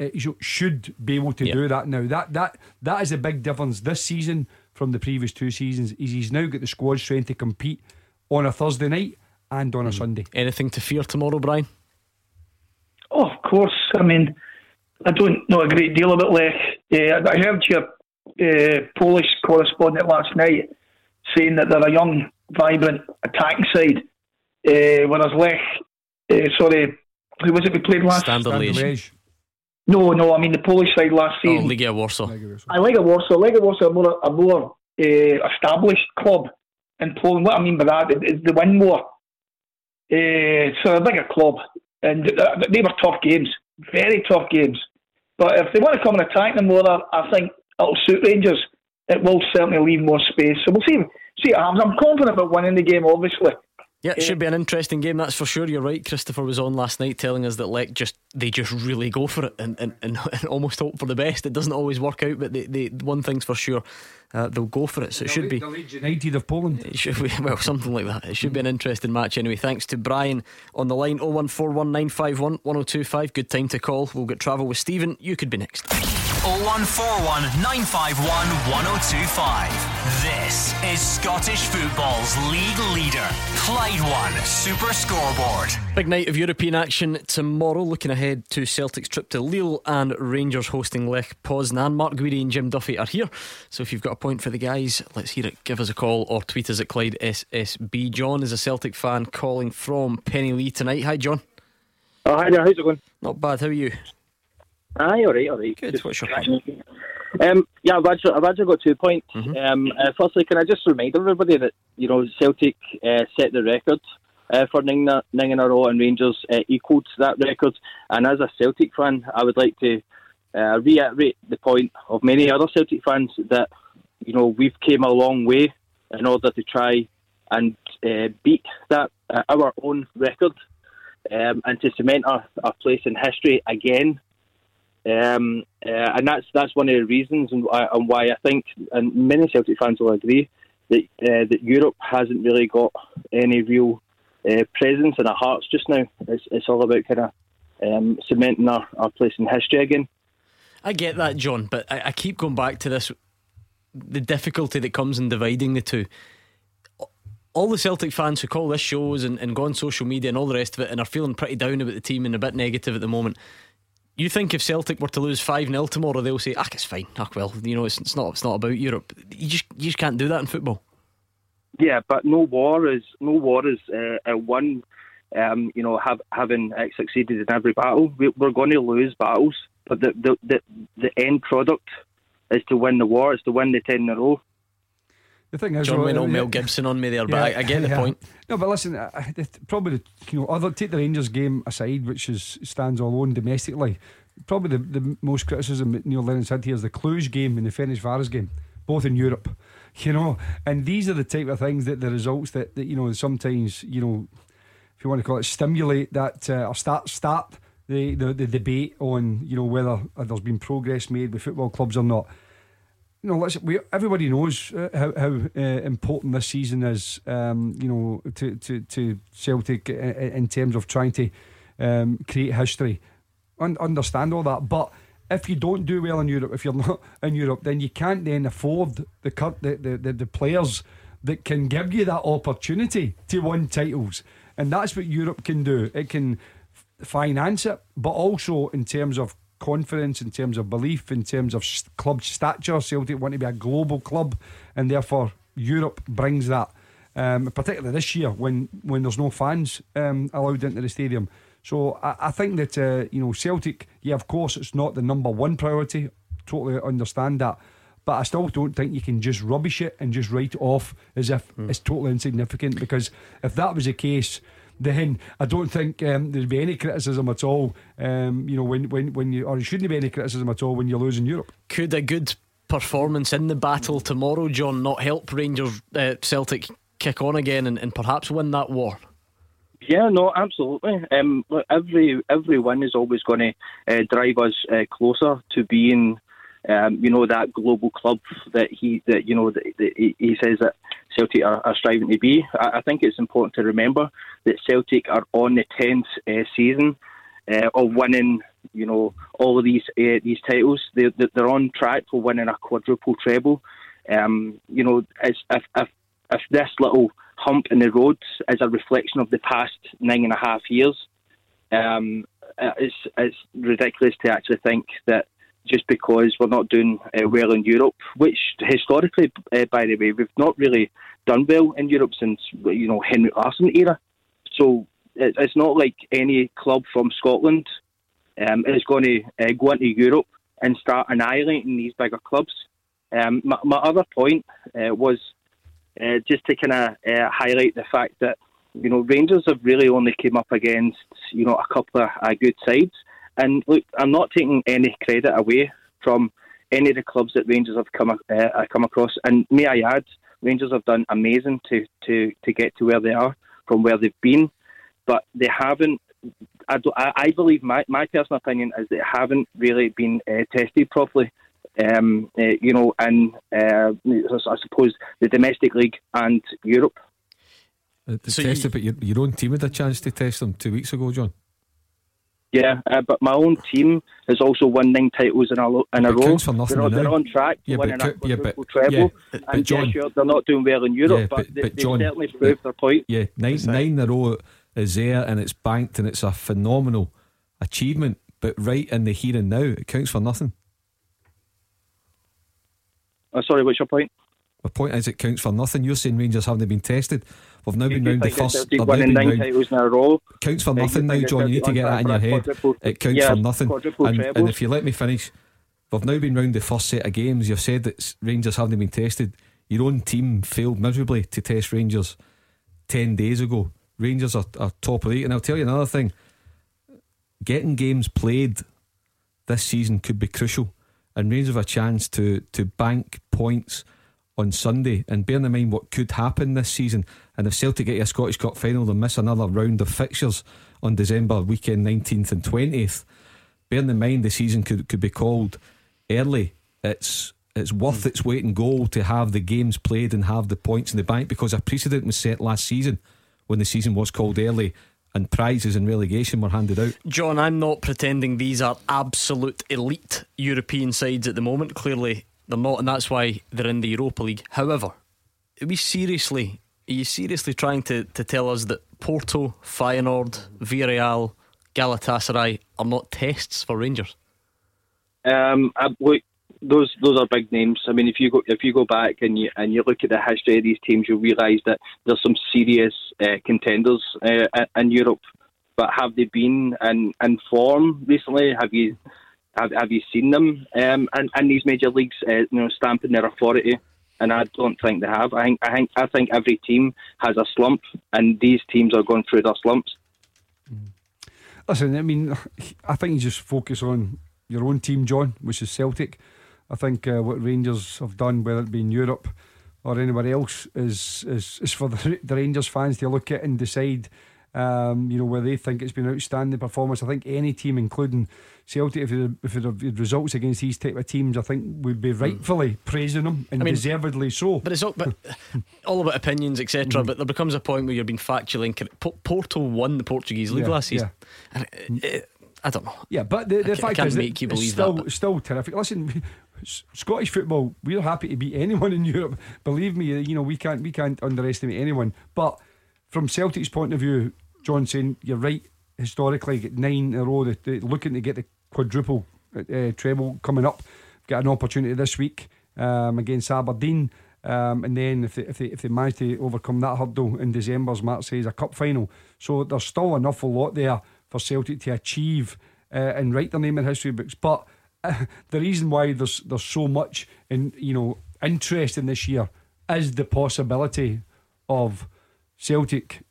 uh, should be able to do that now. That that that is a big difference this season from the previous two seasons. Is he's now got the squad strength to compete on a Thursday night and on a mm. Sunday. Anything to fear tomorrow, Brian? Oh, of course. I mean, I don't know a great deal about Lech. Uh, I heard your uh, Polish correspondent last night saying that they're a young, vibrant attacking side. Uh, whereas Lech, uh, sorry, who was it we played last? Standard Liège. No, no, I mean the Polish side last oh, season. Oh, Legia Warsaw. I like a Warsaw. Legia Warsaw are more, are more uh, established club in Poland. What I mean by that is they win more. Uh, so they're a bigger club, and they were tough games, very tough games. But if they want to come and attack them more, I think it'll suit Rangers. It will certainly leave more space. So we'll see. See, I'm confident about winning the game, obviously. Yeah, it should eh, be an interesting game, that's for sure. You're right. Christopher was on last night telling us that Lech just they just really go for it and, and, and, almost hope for the best. It doesn't always work out, but they, they one thing's for sure, uh, they'll go for it. So it should be the United of Poland. It should be well something like that. It should be an interesting match anyway. Thanks to Brian on the line 01419511025. Good time to call. We'll get travel with Stephen. You could be next. 0141 951 1025. This is Scottish football's league leader, Clyde One Super Scoreboard. Big night of European action tomorrow. Looking ahead to Celtic's trip to Lille and Rangers hosting Lech Poznan. Mark Guidi and Jim Duffy are here. So if you've got a point for the guys, let's hear it. Give us a call or tweet us at Clyde SSB. John is a Celtic fan calling from Penilee tonight. Hi, John. Oh, hi there. How's it going? Not bad. How are you? Aye, all right, all right. Good. Just What's your point? Um, yeah, I've actually, I've actually got two points. Mm-hmm. Um, uh, firstly, can I just remind everybody that you know Celtic uh, set the record uh, for ning, ning in a row, and Rangers uh, equalled that record. And as a Celtic fan, I would like to uh, reiterate the point of many other Celtic fans that you know we've came a long way in order to try and uh, beat that uh, our own record um, and to cement our, our place in history again. Um, uh, and that's that's one of the reasons and why, and why I think, and many Celtic fans will agree, that uh, that Europe hasn't really got any real uh, presence in our hearts just now. It's, it's all about kind of um, cementing our, our place in history again. I get that, John, but I, I keep going back to this the difficulty that comes in dividing the two. All the Celtic fans who call this shows and, and go on social media and all the rest of it and are feeling pretty down about the team and a bit negative at the moment. You think if Celtic were to lose 5 0 tomorrow, they'll say, ah, it's fine. Ah, well, you know, it's, it's, not, it's not about Europe. You just, you just can't do that in football. Yeah, but no war is no war is uh, one. Um, you know, have, having uh, succeeded in every battle, we, are going to lose battles, but the, the the the end product is to win the war. Is to win the ten in a row. The thing is, John well, went all yeah, Mel Gibson on me there, but yeah, I, I get the yeah. point. No, but listen, I, I, probably the, you know, other take the Rangers game aside, which is stands alone domestically. Probably the, the most criticism that Neil Lennon's had here is the Cluj game and the Ferencvaros game, both in Europe. You know, and these are the type of things that the results that, that you know sometimes you know, if you want to call it, stimulate that uh, or start start the, the the debate on you know whether there's been progress made with football clubs or not you know, let's we everybody knows uh, how how uh, important this season is. Um, you know, to to to Celtic in, in terms of trying to um, create history. Un- understand all that, but if you don't do well in Europe, if you're not in Europe, then you can't then afford the cut the, the, the, the players that can give you that opportunity to win titles, and that's what Europe can do. It can finance it, but also in terms of confidence, in terms of belief, in terms of club stature. Celtic want to be a global club, and therefore Europe brings that. Um, particularly this year when when there's no fans um, allowed into the stadium. So I, I think that uh, you know Celtic, yeah, of course, it's not the number one priority. Totally understand that. But I still don't think you can just rubbish it and just write it off as if Hmm. it's totally insignificant. Because if that was the case, then I don't think um, there'd be any criticism at all. Um, you know, when, when, when you, or it shouldn't be any criticism at all when you're losing Europe. Could a good performance in the battle tomorrow, John, not help Rangers uh, Celtic kick on again and, and perhaps win that war? Yeah, no, absolutely. Um, look, every every win is always going to uh, drive us uh, closer to being, um, you know, that global club that he that you know that, that he he says that Celtic are, are striving to be. I, I think it's important to remember that Celtic are on the tenth uh, season uh, of winning. You know, all of these uh, these titles. They they- they're on track for winning a quadruple treble. Um, you know, if if if this little hump in the road is a reflection of the past nine and a half years, um, it's it's ridiculous to actually think that just because we're not doing uh, well in Europe, which historically, uh, by the way, we've not really done well in Europe since you know Henrik Larsson era. So it's not like any club from Scotland um, is going to uh, go into Europe and start annihilating these bigger clubs. Um, my, my other point uh, was uh, just to kind of uh, highlight the fact that you know Rangers have really only came up against you know a couple of good sides. And look, I'm not taking any credit away from any of the clubs that Rangers have come uh, come across. And may I add, Rangers have done amazing to, to, to get to where they are from where they've been, but they haven't. I, I believe my, my personal opinion is they haven't really been uh, tested properly. Um, uh, you know, and uh, I suppose the domestic league and Europe. Uh, so tested, but your, your own team had a chance to test them two weeks ago, John. Yeah, uh, but my own team has also won nine titles in a, lo- in a row. For nothing they're, they're on track yeah, to winning but, a yeah, but, treble. yeah, but, and John, yeah, sure, they're not doing well in Europe, yeah, but, but, they, but they've John, certainly proved their point. Yeah, nine, nine in a row is there and it's banked and it's a phenomenal achievement. But right in the here and now, it counts for nothing. Oh, sorry, what's your point? My point is, it counts for nothing. You're saying Rangers haven't been tested. We've now been round the first. They've winning nine round. titles in a row. Counts for nothing now, John. You need to get that in your head. It counts yeah, for nothing. And, and, if you let me finish, we've now been round the first set of games. You've said that Rangers haven't been tested. Your own team failed miserably to test Rangers ten days ago. Rangers are, are top of eight. And I'll tell you another thing getting games played this season could be crucial. And Rangers have a chance to, to bank points on Sunday. And bearing in mind what could happen this season, and if Celtic get a Scottish Cup final, they'll miss another round of fixtures on December weekend 19th and 20th. Bearing in mind the season could, could be called early, it's it's worth hmm. its weight in gold to have the games played and have the points in the bank because a precedent was set last season when the season was called early and prizes and relegation were handed out. John, I'm not pretending these are absolute elite European sides at the moment. Clearly, they're not, and that's why they're in the Europa League. However, are we seriously, are you seriously trying to, to tell us that Porto, Feyenoord, Villarreal, Galatasaray are not tests for Rangers? Um, look, those those are big names. I mean, if you go if you go back and you and you look at the history of these teams, you'll realise that there's some serious uh, contenders uh, in Europe. But have they been in, in form recently? Have you have, have you seen them um, in, in these major leagues? Uh, you know, stamping their authority. And I don't think they have. I think I think I think every team has a slump, and these teams are going through their slumps. Listen, I mean, I think you just focus on your own team, John, which is Celtic. I think uh, what Rangers have done, whether it be in Europe or anywhere else, is is, is for the, the Rangers fans to look at and decide. Um, you know where they think it's been outstanding performance. I think any team, including Celtic, if it, if it had results against these type of teams, I think would be rightfully mm. praising them and I mean, deservedly so. But it's all, but all about opinions, etc. Mm. But there becomes a point where you're being factually incorrect. Porto won the Portuguese league yeah, last season. Yeah. It, it, I don't know. Yeah, but the, the I fact is, make you believe still, that, still terrific. Listen, Scottish football, we're happy to beat anyone in Europe. Believe me, you know we can't we can't underestimate anyone. But from Celtic's point of view, John saying you're right. Historically, get nine in a row. They're looking to get the quadruple uh, treble coming up. Get an opportunity this week um, against Aberdeen. Um, and then if they, if they if they manage to overcome that hurdle in December, as Matt says a cup final, so there's still an awful lot there for Celtic to achieve uh, and write their name in history books. But uh, the reason why there's there's so much in you know interest in this year is the possibility of Celtic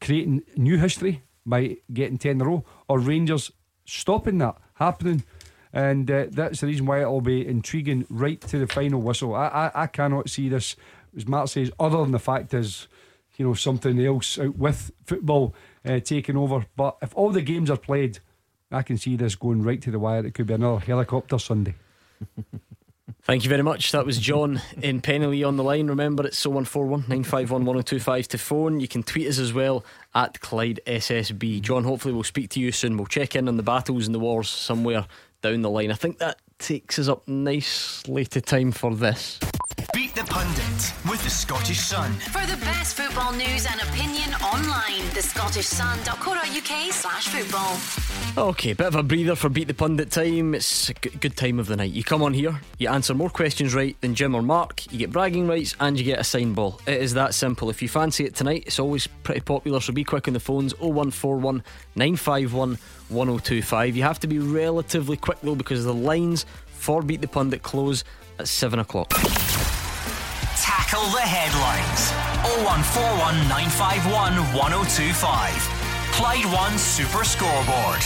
creating new history by getting ten in a row, or Rangers stopping that happening. And uh, that's the reason why it'll be intriguing right to the final whistle. I, I, I cannot see this, as Matt says, other than the fact is, you know, something else out with football uh, taking over. But if all the games are played, I can see this going right to the wire. It could be another helicopter Sunday. Thank you very much. That was John in Penilee on the line. Remember, it's 0141 951 1025 to phone. You can tweet us as well at Clyde SSB. John, hopefully, we'll speak to you soon. We'll check in on the battles and the wars somewhere down the line. I think that takes us up nicely to time for this. Beat the Pundit with the Scottish Sun. For the best football news and opinion online, the Scottish thescottishsun.co.uk slash football. Okay, bit of a breather for Beat the Pundit time. It's a good time of the night. You come on here, you answer more questions right than Jim or Mark, you get bragging rights, and you get a sign ball. It is that simple. If you fancy it tonight, it's always pretty popular, so be quick on the phones 0141 951 1025. You have to be relatively quick though, because the lines for Beat the Pundit close at 7 o'clock. Tackle the headlines. 0141 951 1025. Clyde One Super Scoreboard.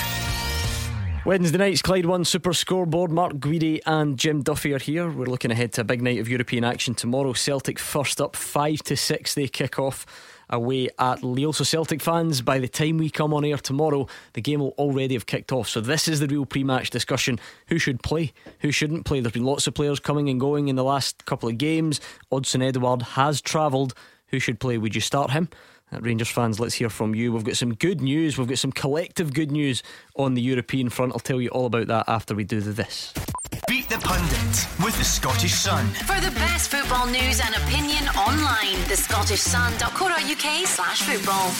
Wednesday night's Clyde One Super Scoreboard. Mark Guidi and Jim Duffy are here. We're looking ahead to a big night of European action tomorrow. Celtic first up, five to six. They kick off away at Lille. So Celtic fans, by the time we come on air tomorrow, the game will already have kicked off. So this is the real pre-match discussion: who should play, who shouldn't play. There's been lots of players coming and going in the last couple of games. Odsonne Edouard has travelled. Who should play? Would you start him? Rangers fans, let's hear from you. We've got some good news. We've got some collective good news on the European front. I'll tell you all about that after we do the this. Beat the Pundit with the Scottish Sun. For the best football news and opinion online, thescottishsun.co.uk slash football.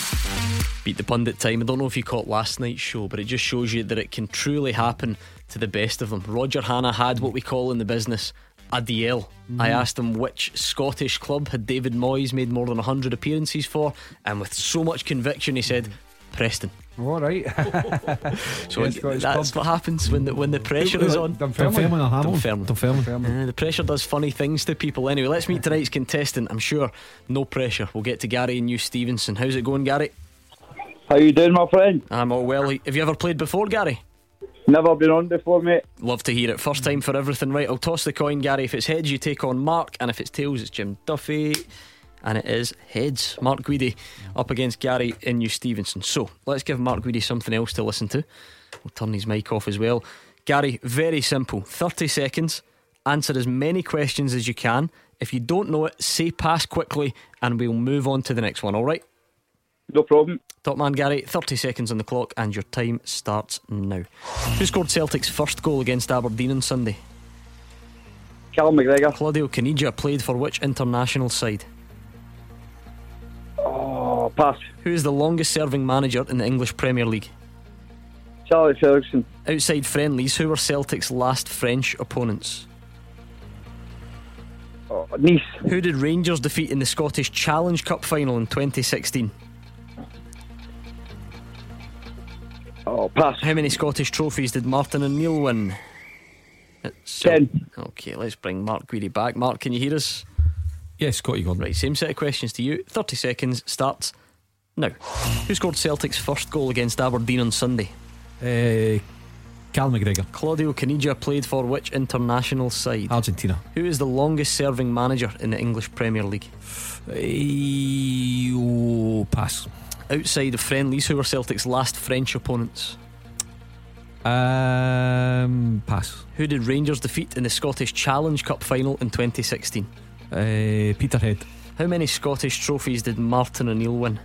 Beat the pundit time. I don't know if you caught last night's show, but it just shows you that it can truly happen to the best of them. Roger Hanna had what we call in the business a DL. Mm. I asked him which Scottish club had David Moyes made more than 100 appearances for, and with so much conviction, he said, Preston. All right. So Yeah, Scottish that's club. what happens when the when the pressure is on. Dunfermline or Hamilton? Dunfermline. Dunfermline. Uh, the pressure does funny things to people. Anyway, let's meet tonight's contestant. I'm sure no pressure. We'll get to Gary and you, Stevenson. How's it going, Gary? How you doing, my friend? I'm all well. Have you ever played before, Gary? Never been on before, mate. Love to hear it. First time for everything, right? I'll toss the coin, Gary. If it's heads, you take on Mark, and if it's tails, it's Jim Duffy. And it is heads. Mark Guidi up against Gary in New Stevenson. So let's give Mark Guidi something else to listen to. We'll turn his mic off as well. Gary, very simple 30 seconds. Answer as many questions as you can. If you don't know it, say pass quickly, and we'll move on to the next one, all right? No problem. Top man, Gary, 30 seconds on the clock, and your time starts now. Who scored Celtic's first goal against Aberdeen on Sunday? Callum McGregor. Claudio Caniggia played for which international side? Oh, pass. Who is the longest serving manager in the English Premier League? Charlie Ferguson. Outside friendlies, who were Celtic's last French opponents? Oh, nice. Who did Rangers defeat in the Scottish Challenge Cup final in 2016? Oh, pass. How many Scottish trophies did Martin O'Neill win? It's- Ten. Okay, let's bring Mark Guidi back. Mark, can you hear us? Yes, Scotty Gordon. Right, same set of questions to you. 30 seconds starts now. Who scored Celtic's first goal against Aberdeen on Sunday? Uh, Cal McGregor. Claudio Caniggia played for which international side? Argentina. Who is the longest serving manager in the English Premier League? Oh, pass. Outside of friendlies, who were Celtic's last French opponents? Um, pass. Who did Rangers defeat in the Scottish Challenge Cup final in 2016? Uh, Peterhead. How many Scottish trophies did Martin O'Neill win?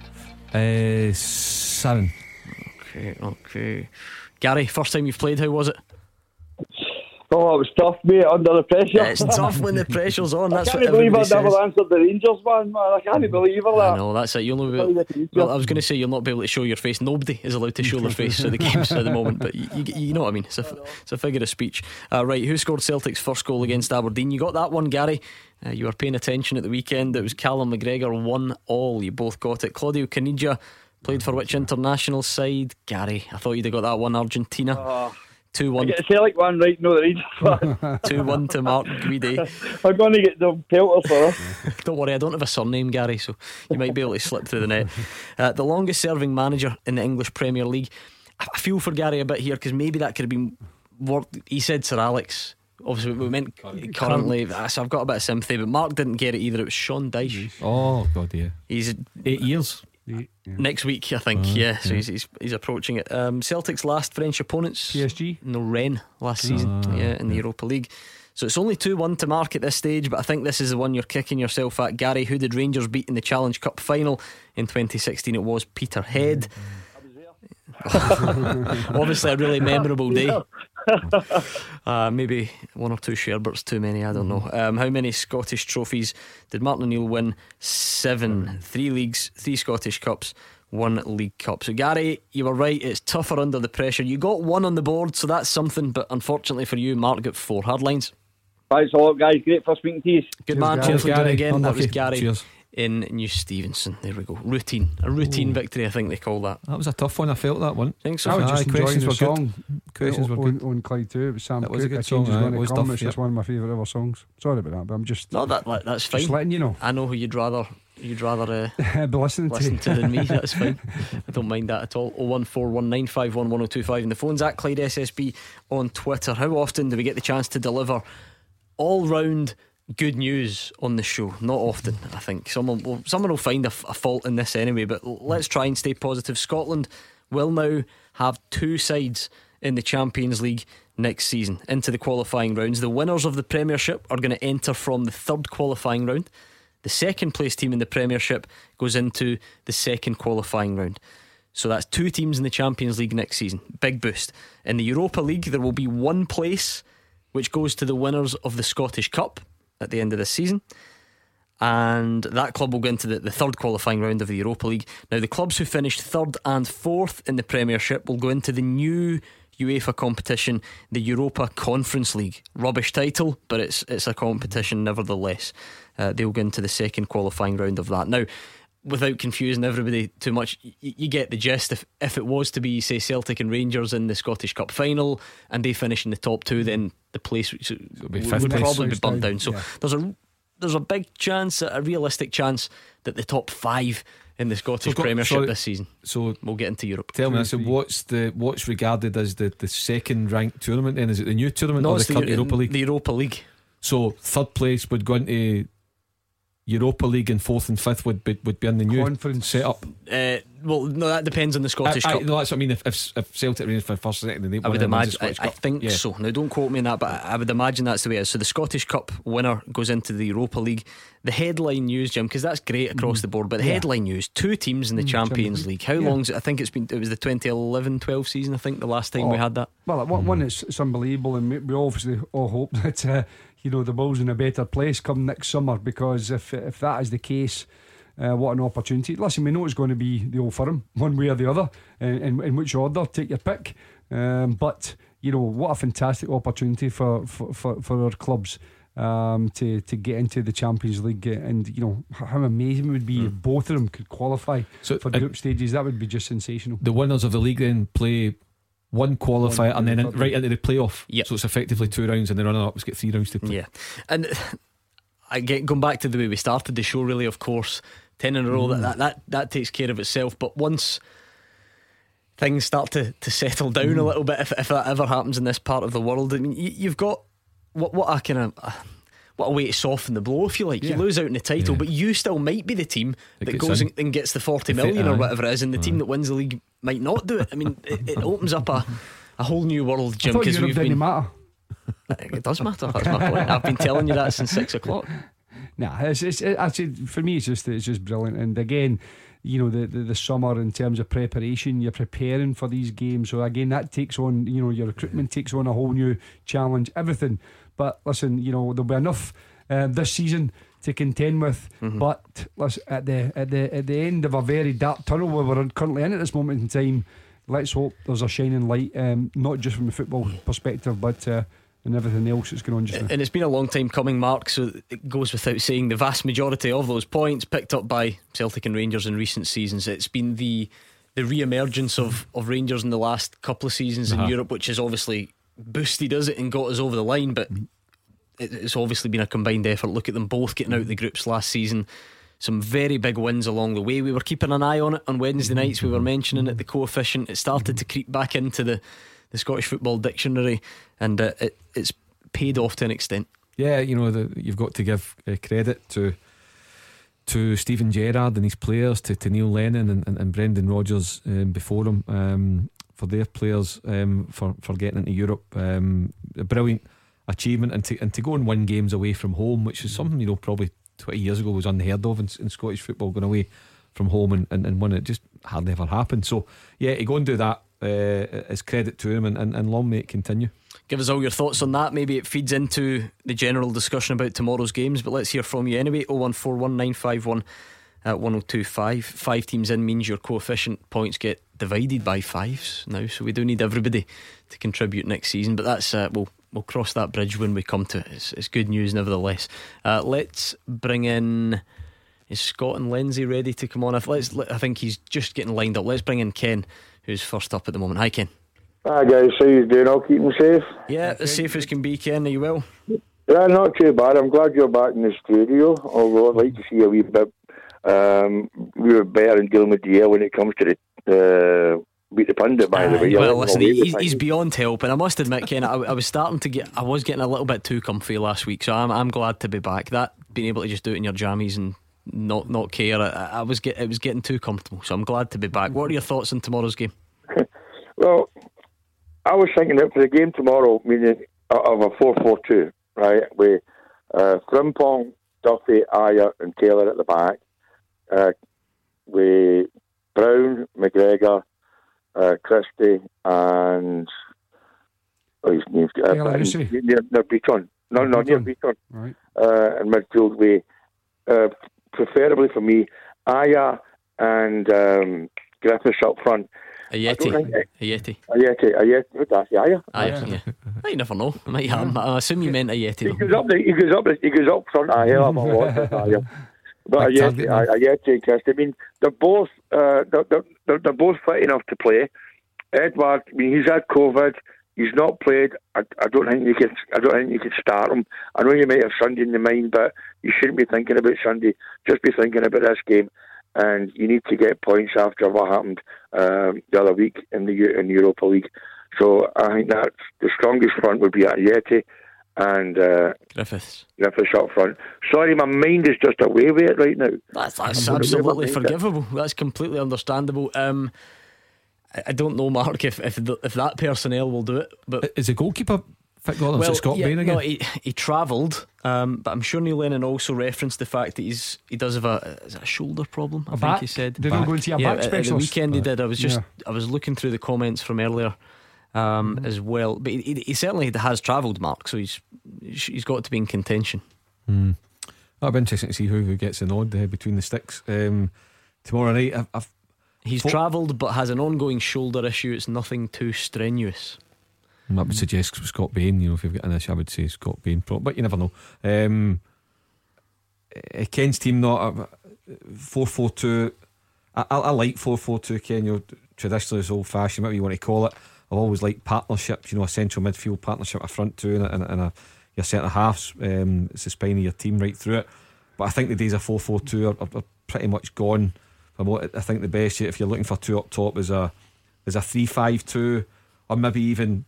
Uh, seven. Okay, okay. Gary, first time you've played, how was it? Oh, it was tough, mate, under the pressure. It's tough when the pressure's on. That's I what can't believe I never answered the Rangers one, man. I can't believe. I That. know that's it. You'll not be well, I was going to say you'll not be able to show your face. Nobody is allowed to show their face at the games at the moment. But you, you, you know what I mean. It's a, it's a figure of speech. Uh, right, who scored Celtic's first goal against Aberdeen? You got that one, Gary. Uh, you were paying attention at the weekend. It was Callum McGregor one all. You both got it. Claudio Caniggia played for which international side? Gary, I thought you'd have got that one. Argentina. Oh, Two I one. get the Celtic one right, no the Rangers one. Two one to Mark Guidi. I'm going to get the pelter for her. Don't worry, I don't have a surname, Gary, so you might be able to slip through the net. Uh, the longest serving manager in the English Premier League. I I feel for Gary a bit here because maybe that could have been. What, he said Sir Alex. Obviously, we meant currently. Ah, So I've got a bit of sympathy, but Mark didn't get it either. It was Sean Dyche. Oh, God, yeah. He's Eight years. Next week, I think. Uh, yeah, so yeah. He's, he's he's approaching it. Um, Celtic's last French opponents. PSG. No, Rennes last season. Ah, yeah, in the Europa League. So it's only 2 1 to Mark at this stage, but I think this is the one you're kicking yourself at. Gary, who did Rangers beat in the Challenge Cup final in 2016? It was Peterhead. Obviously, a really memorable day. Uh, maybe one or two Sherberts too many, I don't know. Um, how many Scottish trophies did Martin O'Neill win? Seven. Three leagues, three Scottish Cups, one League Cup. So, Gary, you were right. It's tougher under the pressure. You got one on the board, so that's something, but unfortunately for you, Mark got four hard lines. Thanks a lot, guys. Great for speaking to you. Good man. Cheers, Cheers, for doing it Gary. again. That was Gary Cheers. In New Stevenson. There we go. Routine. A routine Ooh. victory, I think they call that. That was a tough one. I felt that one. I think so? I was Aye, just enjoying questions the were song. good. Questions were on, good. on Clyde too. It was Sam That was a good I changes song, aye, when it it was come. tough, It's just one of my favourite ever songs. Sorry about that, but I'm just No, that that- that's fine. just letting you know. I know who you'd rather you'd rather uh, be listening, listen to. to than me. That's fine. I don't mind that at all. 01419511025 and the phone's at Clyde SSB on Twitter. How often do we get the chance to deliver all round good news on the show? Not often, I think. Someone will someone will find a fault in this anyway. But let's try and stay positive. Scotland will now have two sides in the Champions League next season into the qualifying rounds. The winners of the Premiership are going to enter from the third qualifying round. The second place team in the Premiership goes into the second qualifying round. So that's two teams in the Champions League next season. Big boost. In the Europa League, there will be one place which goes to the winners of the Scottish Cup at the end of this season. And that club will go into the, the third qualifying round of the Europa League. Now, the clubs who finished third and fourth in the Premiership will go into the new UEFA competition, the Europa Conference League. Rubbish title, but it's it's a competition nevertheless. Uh, they'll go into the second qualifying round of that. Now, without confusing everybody too much, y- you get the gist. If if it was to be, say, Celtic and Rangers in the Scottish Cup final, and they finish in the top two, then the place which be would, fifth would place. probably be Goes bumped down, down. So yeah. there's a there's a big chance, a realistic chance, that the top five in the Scottish got- Premiership sorry, this season. So we'll get into Europe. Tell me, so what's the what's regarded as the, the second ranked tournament? Then is it the new tournament No, or the the Europa League? The Europa League. So third place would go into Europa League, and fourth and fifth would be, would be in the new Conference setup. Uh, well, no, that depends on the Scottish I, I, Cup. no, that's what I mean. If, if, if Celtic Rangers for first, second, and they I would of them wins imagine. I, I think Yeah. so. Now, don't quote me on that, but I, I would imagine that's the way it is. So the Scottish Cup winner goes into the Europa League. The headline news, Jim, because that's great across the board. But the Yeah. headline news: two teams in the Mm, Champions Champions League. League. How Yeah. long's it? I think it's been. It was the 2011-12 season. I think the last time we Oh, had that. Well, one, one it's, it's unbelievable, and we- we obviously all hope that uh, you know the Bulls in a better place come next summer because if if that is the case. Uh, what an opportunity! Listen, we know it's going to be the old firm, one way or the other. In, in, in which order, take your pick. Um, but you know what a fantastic opportunity for for, for, for our clubs um, to to get into the Champions League, and you know how amazing it would be if both of them could qualify So, for group stages. That would be just sensational. The winners of the league then play one qualifier and then in, right into the playoff. Yep. So it's effectively two rounds, and the runner ups get three rounds to play. Yeah, and I get going back to the way we started the show. Really, of course, ten in a row. Mm. That, that that takes care of itself. But once things start to, to settle down Mm. a little bit, if, if that ever happens in this part of the world, I mean, you, you've got what what a kind of. Uh, what a way to soften the blow, if you like. Yeah. You lose out in the title, Yeah. but you still might be the team That that goes and, and gets the 40 If it- million or whatever it is, and the team that wins the league might not do it. I mean, it, it opens up a, a whole new world, Jim, because we've didn't been. matter. It does matter. That's my point. I've been telling you that since six o'clock. Nah, it's, it's it, actually for me. It's just it's just brilliant. And again, you know, the, the the summer in terms of preparation, you're preparing for these games. So again, that takes on you know your recruitment takes on a whole new challenge. Everything. But listen, you know there'll be enough uh, this season to contend with. But listen, at the at the at the end of a very dark tunnel where we're currently in at this moment in time, let's hope there's a shining light, um, not just from a football perspective, but. Uh, and everything else that's going on just now. And it's been a long time coming, Mark, so it goes without saying the vast majority of those points picked up by Celtic and Rangers in recent seasons. It's been the the re emergence of, of Rangers in the last couple of seasons Uh-huh. in Europe, which has obviously boosted us it and got us over the line, but it, it's obviously been a combined effort. Look at them both getting out of the groups last season. Some very big wins along the way. We were keeping an eye on it on Wednesday nights. We were mentioning it, the coefficient. It started to creep back into the, the Scottish Football Dictionary, and uh, it, it's paid off to an extent. Yeah, you know, the, you've got to give uh, credit to to Steven Gerrard and his players, to, to Neil Lennon and, and, and Brendan Rodgers um, before him, um, for their players um, for, for getting into Europe. Um, a brilliant achievement, and to, and to go and win games away from home, which is something, you know, probably 20 years ago was unheard of in, in Scottish football, going away from home and, and, and win it just hardly ever happened. So, yeah, to go and do that uh, is credit to him, and, and, and long may it continue. Give us all your thoughts on that. Maybe it feeds into the general discussion about tomorrow's games, but let's hear from you anyway. 0141951 at 1025. Five teams in means your coefficient points get divided by fives now, so we do need everybody to contribute next season. But that's uh, we'll we'll cross that bridge when we come to it. It's, it's good news nevertheless. Uh, let's bring in Is Scott and Lindsay ready to come on? If let's, I think he's just getting lined up. Let's bring in Ken, who's first up at the moment. Hi, Ken. Hi guys, how you doing? I'll keep them safe. Yeah, as safe as can be, Ken. Are you well? Yeah, not too bad. I'm glad you're back in the studio. Although I'd like to see a wee bit. Um, we were better in dealing with the air when it comes to the uh, beat the pundit. By the way, well, listen, he's, he's beyond help, and I must admit, Ken, I, I was starting to get, I was getting a little bit too comfy last week, so I'm, I'm glad to be back. That being able to just do it in your jammies and not not care, I, I was get, it was getting too comfortable, so I'm glad to be back. What are your thoughts on tomorrow's game? Well, I was thinking that for the game tomorrow, meaning of a four-four-two, right? With uh, Frimpong, Duffy, Ajer, and Taylor at the back, uh, with Brown, McGregor, uh, Christie, and oh, his name's uh, Taylor, and is near, near Beaton. No, no, near Beaton. Right. Uh, and midfield with, uh, preferably for me, Aya and um, Griffiths up front. A I don't Yeti. think- Ajeti. A Yeti, Ajeti, what's that? Aya? Aye, yeah. You never know. I might have, I assume you meant Ajeti. He goes up, the, he goes up, he goes up front. I hell of a lot. But Big Yeti, target, a, a Yeti and Christie. I mean, they're both, uh, they're, they're, they're, both fit enough to play. Edouard, I mean, he's had COVID. He's not played. I, I don't think you can. I don't think you can start him. I know you might have Sunday in your mind, but you shouldn't be thinking about Sunday. Just be thinking about this game, and you need to get points after what happened um, the other week in the in the Europa League. So I think that the strongest front would be at Yeti and uh, Griffiths. Griffiths up front. Sorry, my mind is just away with it right now. That's, that's absolutely never make it. forgivable. That's completely understandable. Um, I, I don't know, Mark, if if, the, if that personnel will do it. But is the goalkeeper fit? Gordon? Is it Scott yeah, Bain again? No, he, he travelled, um, but I'm sure Neil Lennon also referenced the fact that he's he does have a is a shoulder problem. I A think back? he said. Did he go and see a yeah, back at- At the weekend he did. I was just Yeah. I was looking through the comments from earlier. Um, Mm-hmm. As well, but he, he- he certainly has travelled, Mark. So he's he's got to be in contention. Hmm. That'll be interesting to see who, who gets the nod uh, between the sticks um, tomorrow night. I've, I've He's Fo- travelled, but has an ongoing shoulder issue. It's nothing too strenuous. That would suggest Scott Bain. You know, if you've got an issue, I would say Scott Bain. But you never know. Um, uh, Ken's team not four four two. I, I, I like four four two. Ken, you know, traditionally old fashioned, whatever you want to call it. I've always liked partnerships. You know, a central midfield partnership, a front two, and a, and a, and a your centre halves. Um, it's the spine of your team right through it. But I think the days of four four two are, are, pretty much gone. From what I think the best, if you're looking for two up top, is a is a three five two, or maybe even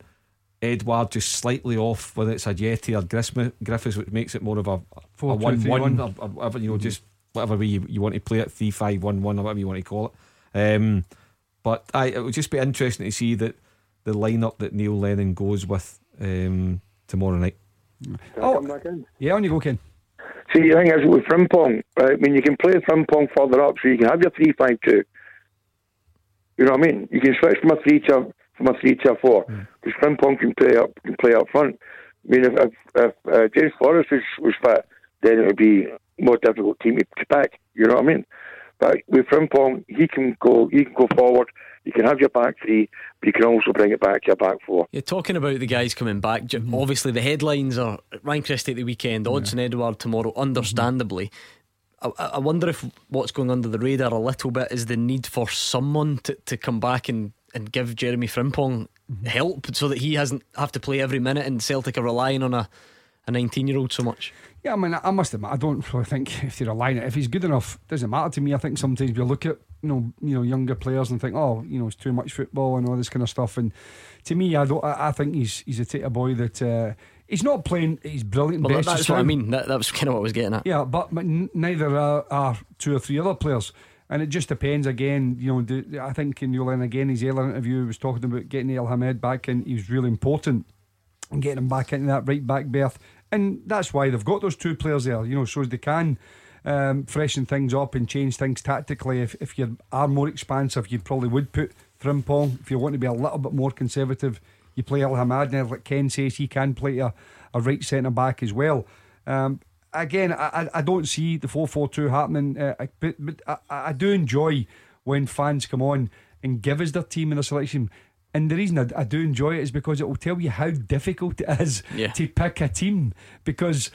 Edouard just slightly off, whether it's Ajeti or Grism- Griffiths, which makes it more of a, Four, a two, one three, one one. or, or whatever you know, just whatever way you, you want to play it, three five one one or whatever you want to call it. Um, but I, it would just be interesting to see that the lineup that Neil Lennon goes with um, tomorrow night. Oh, back in? Yeah, on you go, Ken. See, the thing is with Frimpong, right? I mean, you can play Frimpong further up, so you can have your three-five-two. You know what I mean? You can switch from a three to from a three to a four because Frimpong can play up can play up front. I mean, if if, if uh, James Forrest was, was fit, then it would be more difficult team to to pick. You know what I mean? But with Frimpong, he can go he can go forward. You can have your back three, but you can also bring it back to your back four. You're talking about the guys coming back. J- hmm. Obviously, the headlines are Ryan Christie at the weekend, hmm. Odsonne Edouard tomorrow, understandably. I, I wonder if what's going under the radar a little bit is the need for someone to, to come back and, and give Jeremy Frimpong hmm. help so that he hasn't have to play every minute and Celtic are relying on a, a 19 year old so much. Yeah, I mean, I must admit, I don't really think if they're relying it. If he's good enough, doesn't matter to me. I think sometimes we look at you know you know younger players and think, oh, you know, it's too much football and all this kind of stuff. And to me, I don't. I, I think he's he's a type boy that uh, he's not playing. He's brilliant. Well, best that's what I mean. That, that was kind of what I was getting at. Yeah, but, but neither are, are two or three other players. And it just depends again, you know. Do, I think in Newland again, his earlier interview was talking about getting El Hamed back and He was really important and getting him back into that right back berth. And that's why they've got those two players there, you know, so they can um, freshen things up and change things tactically. If, if you are more expansive, you probably would put Frimpong. If you want to be a little bit more conservative, you play El Hamed. And like Ken says, he can play a, a right centre back as well. Um, again, I, I- don't see the 4 4 2 happening, uh, but, but I, I do enjoy when fans come on and give us their team and their selection. And the reason I, I do enjoy it is because it will tell you how difficult it is Yeah. to pick a team because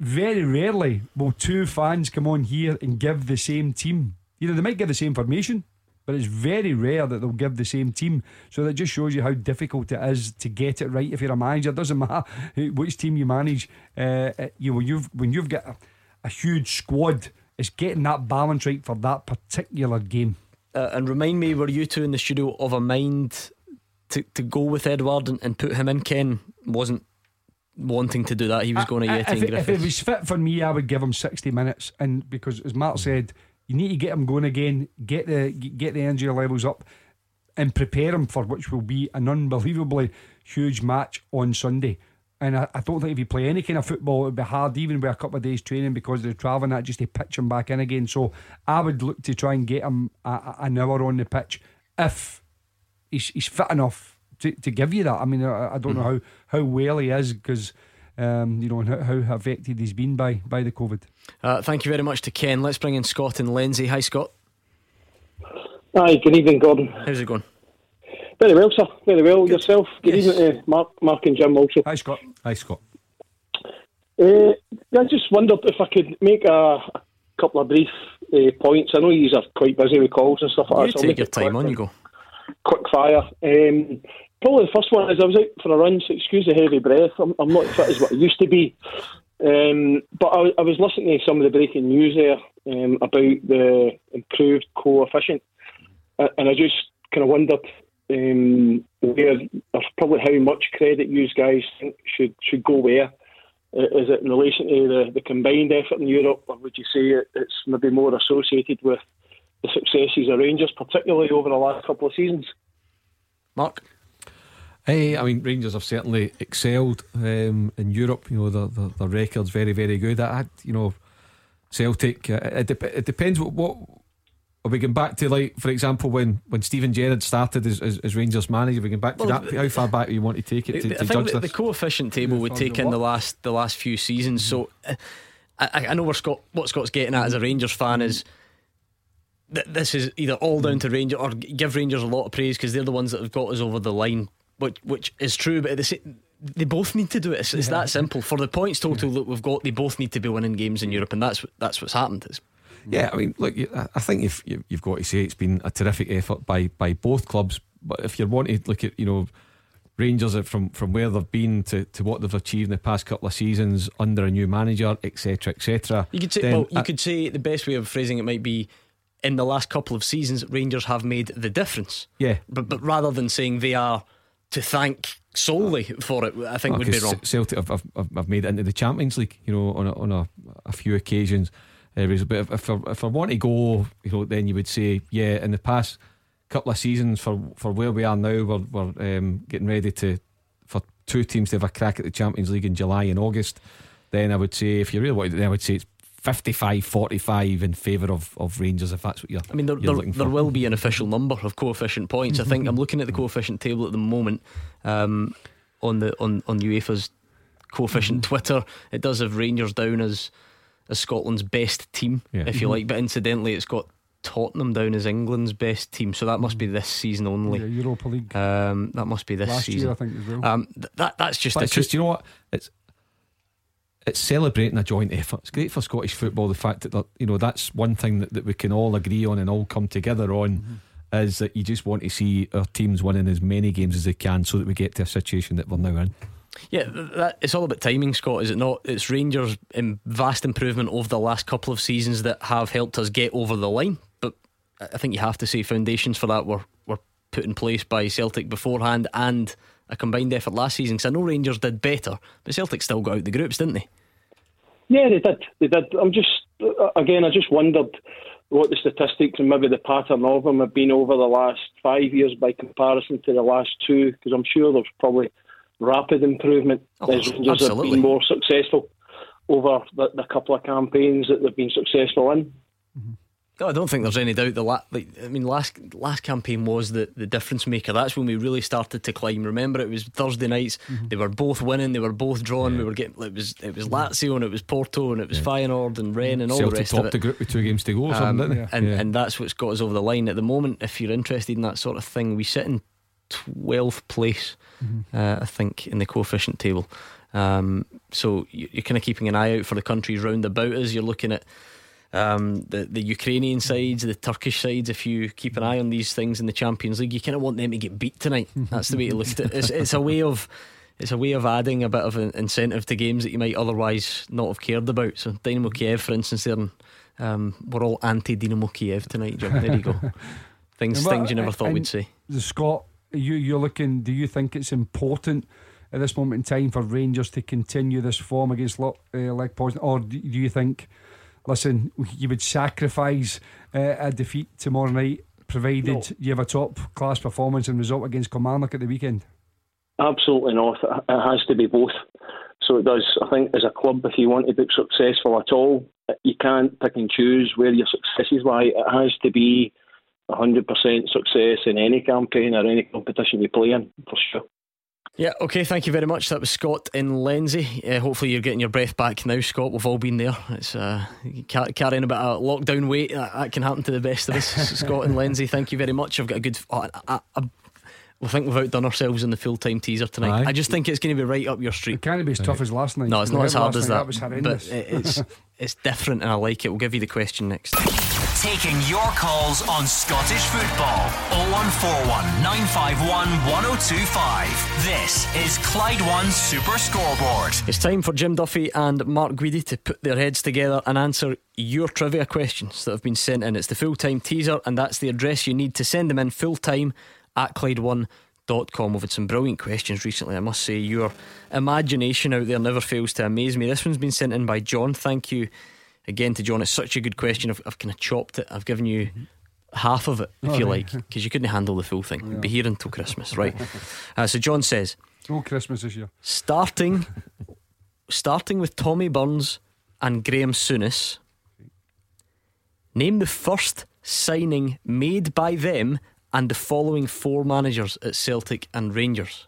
very rarely will two fans come on here and give the same team. You know, they might give the same formation, but it's very rare that they'll give the same team. So that just shows you how difficult it is to get it right if you're a manager. It doesn't matter which team you manage. Uh, uh, you know, you've when you've got a, a huge squad, it's getting that balance right for that particular game. Uh, and remind me, were you two in the studio of a mind to, to go with Edouard and, and put him in? Ken wasn't wanting to do that. He was going to I- Yeti if, and it, if it was fit for me, I would give him sixty minutes, and because as Mark said, you need to get him going again, get the get the energy levels up, and prepare him for which will be an unbelievably huge match on Sunday. And I, I don't think if you play any kind of football, it would be hard, even with a couple of days training, because they're travelling that just to pitch him back in again. So I would look to try and get him a, a- an hour on the pitch if he's, he's fit enough to, to give you that. I mean, I, I don't know how, how well he is because, um, you know, and how, how affected he's been by by the COVID. Uh, thank you very much to Ken. Let's bring in Scott and Lindsay. Hi, Scott. Hi, good evening, Gordon. How's it going? Very well, sir. Very well. Yourself? Good evening to Mark, Mark and Jim also. Hi, Scott. Hi, Scott. Uh, I just wondered if I could make a, a couple of brief uh, points. I know you are quite busy with calls and stuff like You that. so I'll take make your time quick on, you go. Quick fire. Um, probably the first one is I was out for a run, so excuse the heavy breath. I'm, I'm not as fit as what I used to be. Um, but I, I was listening to some of the breaking news there um, about the improved coefficient, and I just kind of wondered um, where, or probably how much credit you guys think should should go where. Uh, it in relation to the, the combined effort in Europe, or would you say it, it's maybe more associated with the successes of Rangers, particularly over the last couple of seasons? Mark? Hey, I mean, Rangers have certainly excelled um, in Europe. You know, the, the, the record's very, very good. I you know, Celtic. Uh, it, dep- it depends what, what are we going back to, like, for example, when, when Steven Gerrard started as, as, as Rangers manager. We going back to Well, that. How far back do you want to take it to, I to think judge the, this? the coefficient table would take the in the last the last few seasons. So uh, I, I know where Scott what Scott's getting at as a Rangers fan is that this is either all down hmm. to Rangers or give Rangers a lot of praise because they're the ones that have got us over the line, which which is true. But at the same, they both need to do it. It's, it's that simple. For the points total that we've got, they both need to be winning games in Europe, and that's that's what's happened. It's, Yeah, I mean, look, I- think if you, you've got to say it's been a terrific effort by by both clubs. But if you're wanting to look at, you know, Rangers from from where they've been to, to what they've achieved in the past couple of seasons under a new manager, etc., etc. You could say, well, you I- could say the best way of phrasing it might be, in the last couple of seasons, Rangers have made the difference. Yeah. but but rather than saying they are to thank solely for it, I think Well, would be wrong. Celtic have, have- have made it into the Champions League, you know, on a, on a, a few occasions. Uh, but if, if, I, if I want to go, you know, then you would say, yeah, in the past couple of seasons for, for where we are now, we're, we're um, getting ready to for two teams to have a crack at the Champions League in July and August. Then I would say, if you really wanted, then I would say it's 55 45 in favour of, of Rangers, if that's what you're, I mean, there, you're there, looking there will be an official number of coefficient points. I think I'm looking at the coefficient table at the moment um, on the on, on UEFA's coefficient Twitter. It does have Rangers down as as Scotland's best team, Yeah. if you Mhm. like. But incidentally, it's got Tottenham down as England's best team, so that must be this season only. Yeah, Europa League. Um, that must be this Last year, season. I think, as well. Um, th- that that's just But the it's just, you know what? It's it's celebrating a joint effort. It's great for Scottish football. The fact that you know that's one thing that, that we can all agree on and all come together on is that you just want to see our teams winning as many games as they can, so that we get to a situation that we're now in. Yeah, that, it's all about timing, Scott, is it not? It's Rangers' um, vast improvement over the last couple of seasons that have helped us get over the line. But I I think you have to say foundations for that were, were put in place by Celtic beforehand and a combined effort last season. Because I know Rangers did better, but Celtic still got out the groups, didn't they? Yeah, they did. They did. I'm just uh, again. I just wondered what the statistics and maybe the pattern of them have been over the last five years by comparison to the last two, because I'm sure there's probably rapid improvement Oh, as Rangers have absolutely. been more successful over the, the couple of campaigns that they've been successful in. I don't think there's any doubt. The la- like, I mean, last last campaign was the, the difference maker. That's when we really started to climb. Remember, it was Thursday nights. They were both winning. They were both drawing. We were getting. It was it was Lazio and it was Porto and it was Feyenoord and Rennes and all Celtic the rest of it. the group with two games to go, Um, they? and Yeah. and that's what's got us over the line at the moment. If you're interested in that sort of thing, we sit in twelfth place, Mm-hmm. uh, I think, in the coefficient table. Um, so you- you're kind of keeping an eye out for the countries round about us. You're looking at um, the the Ukrainian sides, the Turkish sides. If you keep an eye on these things in the Champions League, you kind of want them to get beat tonight. That's the way to look at it. It's, it's a way of it's a way of adding a bit of an incentive to games that you might otherwise not have cared about. So Dynamo Kiev, for instance, there, um, we're all anti Dynamo Kiev tonight. John. There you go. Things what- things you never thought we'd see. The Scott, you you're looking. Do you think it's important at this moment in time for Rangers to continue this form against uh, Lech Poznan, or do you think, listen, you would sacrifice uh, a defeat tomorrow night, provided No. you have a top class performance and result against Kilmarnock at the weekend? Absolutely not. It has to be both. So it does. I think as a club, if you want to be successful at all, you can't pick and choose where your successes lie. It has to be 100% success in any campaign or any competition you play in, for sure. Yeah, okay, thank you very much. That was Scott in Lindsay. Uh, hopefully, you're getting your breath back now, Scott. We've all been there. It's uh, ca- carrying a bit of lockdown weight. That, can happen to the best of us. Scott and Lindsay, thank you very much. I've got a good. I think we've outdone ourselves in the full time teaser tonight. Aye. I just think it's going to be right up your street. It can't be as tough as last night. No, it's not as hard as that. That was but horrendous. it- it's it's different, and I like it. We'll give you the question next. Taking your calls on Scottish football. 0141 951 1025. This is Clyde One Super Scoreboard. It's time for Jim Duffy and Mark Guidi to put their heads together and answer your trivia questions that have been sent in. It's the full time teaser, and that's the address you need to send them in full time at Clyde1.com. We've had some brilliant questions recently. I must say, your imagination out there never fails to amaze me. This one's been sent in by John. Thank you again to John. It's such a good question. I've, I've kind of chopped it, I've given you. Half of it, if Oh, you right. like, because you couldn't handle the full thing. You'd be here until Christmas, right? uh, so John says, No Christmas this year. starting starting with Tommy Burns and Graeme Souness. Name the first signing made by them and the following four managers at Celtic and Rangers.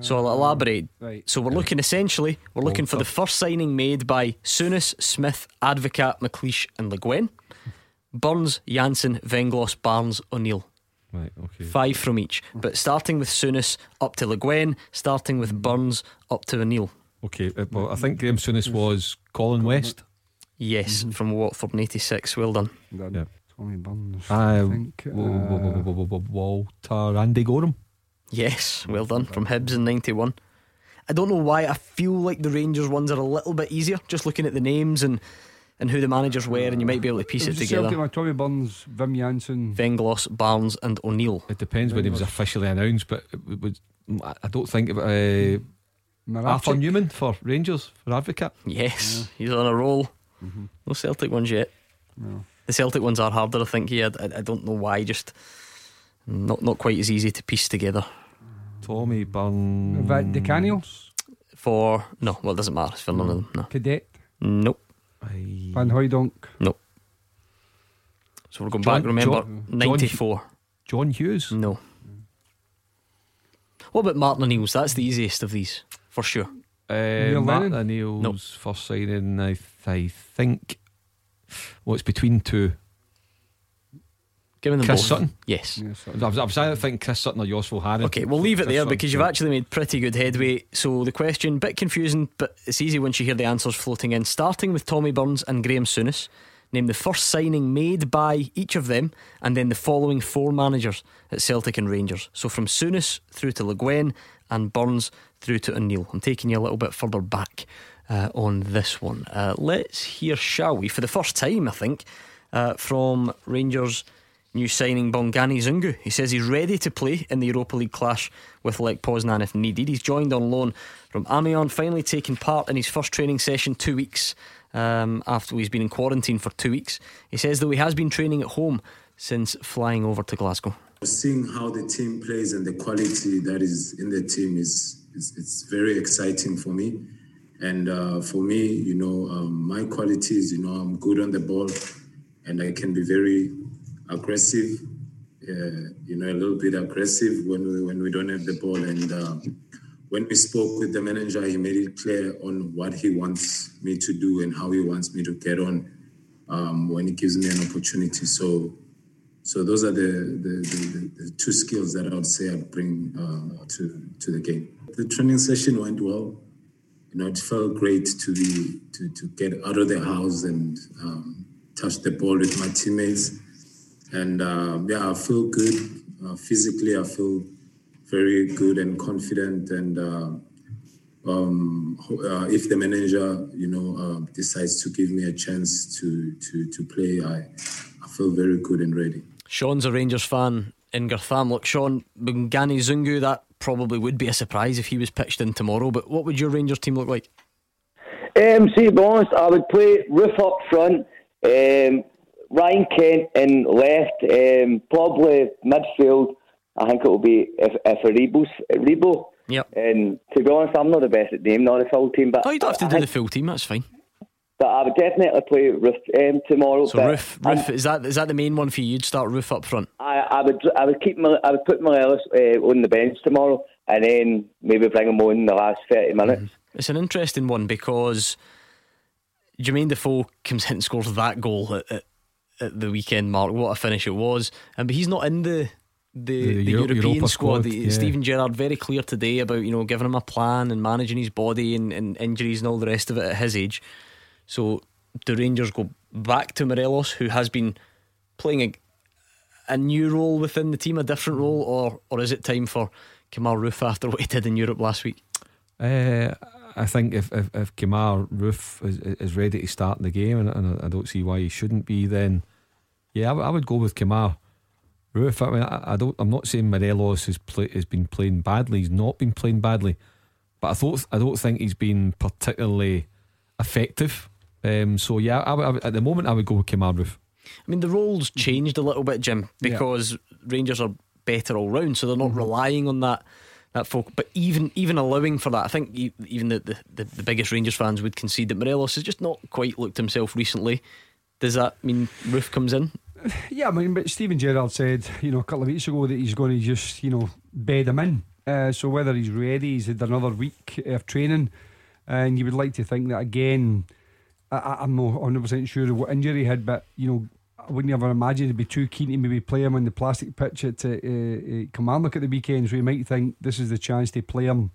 So I'll elaborate. right. So we're looking essentially, we're looking for the first signing made by Souness, Smith, Advocat, McLeish, and Le Guen. Burns, Jansen, Venglos, Barnes, O'Neill. Right, okay. Five from each. But starting with Souness up to Le Guen, starting with Burns up to O'Neill. Okay, uh, well, I think Graeme Souness was Colin West. Yes, from Watford in 86. Well done. done. Yeah. Tommy Burns. I think, uh, Walter Andy Goram. Yes, well done. From Hibs in 91. I don't know why I feel like the Rangers ones are a little bit easier, just looking at the names and, and who the managers were, and you might be able to piece it, was together. Celtic, Tommy Burns, Wim Jansen. Venglos, Barnes, and O'Neill. It depends when he was officially announced, but it was, I I don't think uh, Arthur Numan for Rangers for Advocat. Yes, he's on a roll. No Celtic ones yet. No. The Celtic ones are harder, I think. Yeah, I, I don't know why. Just not not quite as easy to piece together. Tommy Burns. Va- Di For no, well, it doesn't matter. It's for none of them. No. Cadete. Nope. Van Hooijdonk. Nope. So we're going John- back. Remember, John- ninety four. John Hughes. No. What about Martin O'Neill's? That's the easiest of these, for sure. Uh, Neil Martin O'Neill's Nope. first signing, I, th- I think. Well, it's between two. Given them Chris both. Sutton. Yes. I was, I was either thinking Chris Sutton or Joos Valgaeren. Okay, we'll leave it Chris there Sutton, because you've yeah. actually made pretty good headway. So the question, bit confusing, but it's easy once you hear the answers floating in. Starting with Tommy Burns and Graeme Souness, name the first signing made by each of them, and then the following four managers at Celtic and Rangers. So from Souness through to Le Guen and Burns through to O'Neill. I'm taking you a little bit further back uh, on this one. Uh, let's hear, shall we, for the first time, I think, uh, from Rangers. New signing Bongani Zungu. He says he's ready to play in the Europa League clash with Lech Poznan if needed. He's joined on loan from Amiens, finally taking part in his first training session two weeks um, after he's been in quarantine for two weeks. He says though he has been training at home since flying over to Glasgow. Seeing how the team plays and the quality that is in the team is, is it's very exciting for me. And uh, for me, you know, um, my qualities, you know, I'm good on the ball, and I can be very aggressive. Uh, you know, a little bit aggressive when we when we don't have the ball. And uh, when we spoke with the manager, he made it clear on what he wants me to do and how he wants me to get on um, when he gives me an opportunity. So. So those are the the, the, the, two skills that I would say I bring uh, to to the game. The training session went well. You know, it felt great to be to, to get out of the house and um, touch the ball with my teammates. And um, yeah, I feel good uh, physically. I feel very good and confident. And uh, um, ho- uh, if the manager, you know, uh, decides to give me a chance to to to play, I I feel very good and ready. Sean's a Rangers fan in Gartham. Look, Sean, Bongani Zungu, that probably would be a surprise if he was pitched in tomorrow. But what would your Rangers team look like? Um, see, to be honest, I would play Roofe up front, um, Ryan Kent in left, um, probably midfield. I think it will be if if a Rebo's, Rebo. Yep. And to be honest, I'm not the best at naming not the full team, but Oh, you don't have to I do the full team. That's fine. But I would definitely play Roofe um, tomorrow. So Roofe, Roofe is that is that the main one for you? You'd start Roofe up front. I, I would I would keep my I would put Morelos uh, on the bench tomorrow, and then maybe bring him on in the last thirty minutes. It's an interesting one because Jermaine Defoe comes in and scores that goal at, at, at the weekend mark. What a finish it was! Um, but he's not in the the, The the Euro- European Europa squad. squad, yeah. Steven Gerrard very clear today about you know giving him a plan and managing his body and, and injuries and all the rest of it at his age. So the Rangers go back to Morelos, who has been playing a, a new role within the team, a different role, or or is it time for Kemar Roofe after what he did in Europe last week? Uh, I think if if, if Kemar Roofe is, is ready to start in the game, and, and I don't see why he shouldn't be, then yeah, I, would- go with Kemar Roofe. I mean, I, I don't. I'm not saying Morelos has play, has been playing badly. He's not been playing badly, but I thought I don't think he's been particularly effective. Um, so yeah, I, I, at the moment I would go with Kemar Roofe. I mean, the roles changed a little bit, Jim, Yeah. because Rangers are better all round, so they're not relying on that that folk. But even even allowing for that, I think e- even the, the, the, the biggest Rangers fans would concede that Morelos has just not quite looked himself recently. Does that mean Roofe comes in? Yeah, I mean, but Steven Gerrard said, you know, a couple of weeks ago that he's going to just, you know, bed him in. Uh, so whether he's ready, he's had another week of training, and you would like to think that again. I- I'm not 100 percent sure of what injury he had, but you know, I wouldn't ever imagine he'd be too keen to maybe play him on the plastic pitch at uh, uh, Kilmarnock at the weekend. So you might think this is the chance to play him,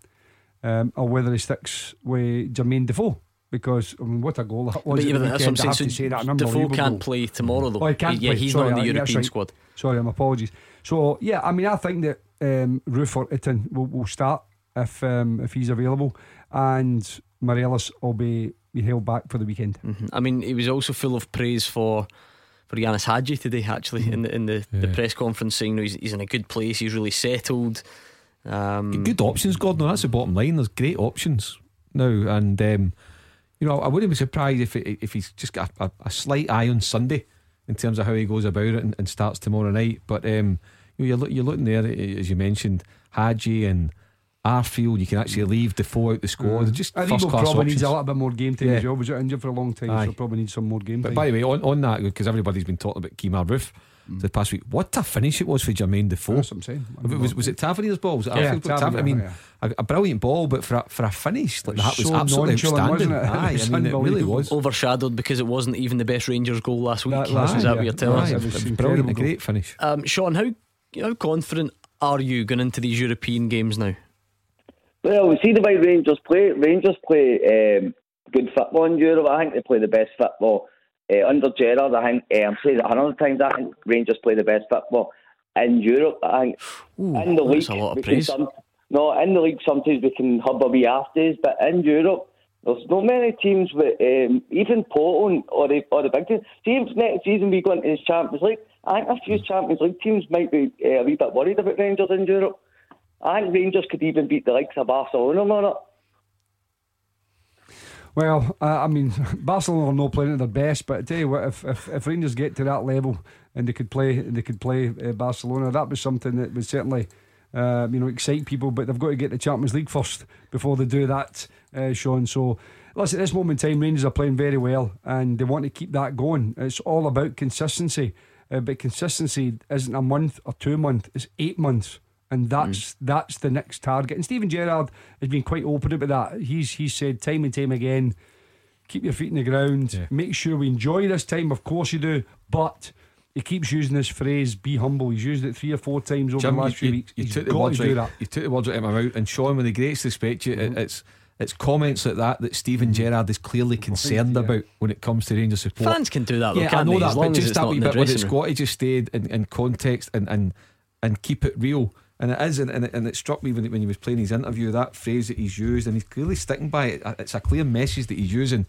um, or whether he sticks with Jermaine Defoe. Because I mean, what a goal that was! But even that's what I'm saying. So to say that Defoe can't goal. play tomorrow though. Oh, he can't yeah, play. he's Sorry, not in the I- European right. squad. Sorry, my apologies. So yeah, I mean, I think that um, Roofe or will, will start if um, if he's available, and Morelos will be, be held back for the weekend. Mhm. I mean, he was also full of praise for for Ianis Hagi today. Actually, in the in the, the press conference, saying you know, he's, he's in a good place. He's really settled. Um, Good options, Gordon. That's the bottom line. There's great options now, and um, you know I wouldn't be surprised if it, if he's just got a, a, slight eye on Sunday in terms of how he goes about it and, and starts tomorrow night. But um, you know, you're, look, you're looking there as you mentioned, Hagi and Arfield. You can actually mm. leave Defoe out the squad. Mm. They're Just first class probably options. needs a little bit more game time Yeah. as well. Was injured for a long time, Aye. so probably needs some more game But time. by the way, on, on that, because everybody's been talking about Kemar Roofe mm. the past week, what a finish it was for Jermaine Defoe. That's what I'm saying. If it was, was it Tavernier's ball? Was it Yeah, Arfield? Tav- Tavernier, I mean, yeah. a, a brilliant ball, but for a, for a finish like that was So absolutely outstanding. wasn't it? It Aye, was I mean, it really was. overshadowed because it wasn't even the best Rangers goal last week. That- is last that week, what you're telling Aye, us? It was it was incredible brilliant, a great finish. Um, Sean, how how confident are you going into these European games now? Well, we see the way Rangers play. Rangers play um, good football in Europe. I think they play the best football uh, under Gerrard. I think uh, I'm saying it a hundred times. I think Rangers play the best football in Europe. I think in the league, a lot of praise. some, no, in the league sometimes we can hub a wee afterwards, but in Europe. There's not many teams with um, even Portland or the or the big teams. See if next season we go into the Champions League. I think a few Champions League teams might be uh, a wee bit worried about Rangers in Europe. I think Rangers could even beat the likes of Barcelona on. Well, uh, I mean, Barcelona are not playing at their best, but I tell you what, if, if, if Rangers get to that level and they could play, they could play uh, Barcelona, that was something that would certainly, uh, you know, excite people. But they've got to get the Champions League first before they do that, uh, Sean. So, listen, at this moment in time, Rangers are playing very well, and they want to keep that going. It's all about consistency, uh, but consistency isn't a month or two months; it's eight months. And that's mm. that's the next target. And Steven Gerrard has been quite open about that. He's he's said time and time again, keep your feet in the ground. Make sure we enjoy this time. Of course you do, but he keeps using this phrase "be humble." He's used it three or four times over Jim, the last you, few you- weeks. you He's took the got words to do right. that. You took the words out of my mouth. And Sean, with the greatest respect, you, it- it's it's comments like that that Steven mm-hmm. Gerrard is clearly concerned about when it comes to Rangers support. Fans can do that, though, yeah, I can't know they? that, As but long as just that wee in bit where dressing it's room. got to just stayed in, in context and, and and keep it real. And it is, and, and, it, and it struck me when, when he was playing his interview that phrase that he's used, and he's clearly sticking by it. It's a clear message that he's using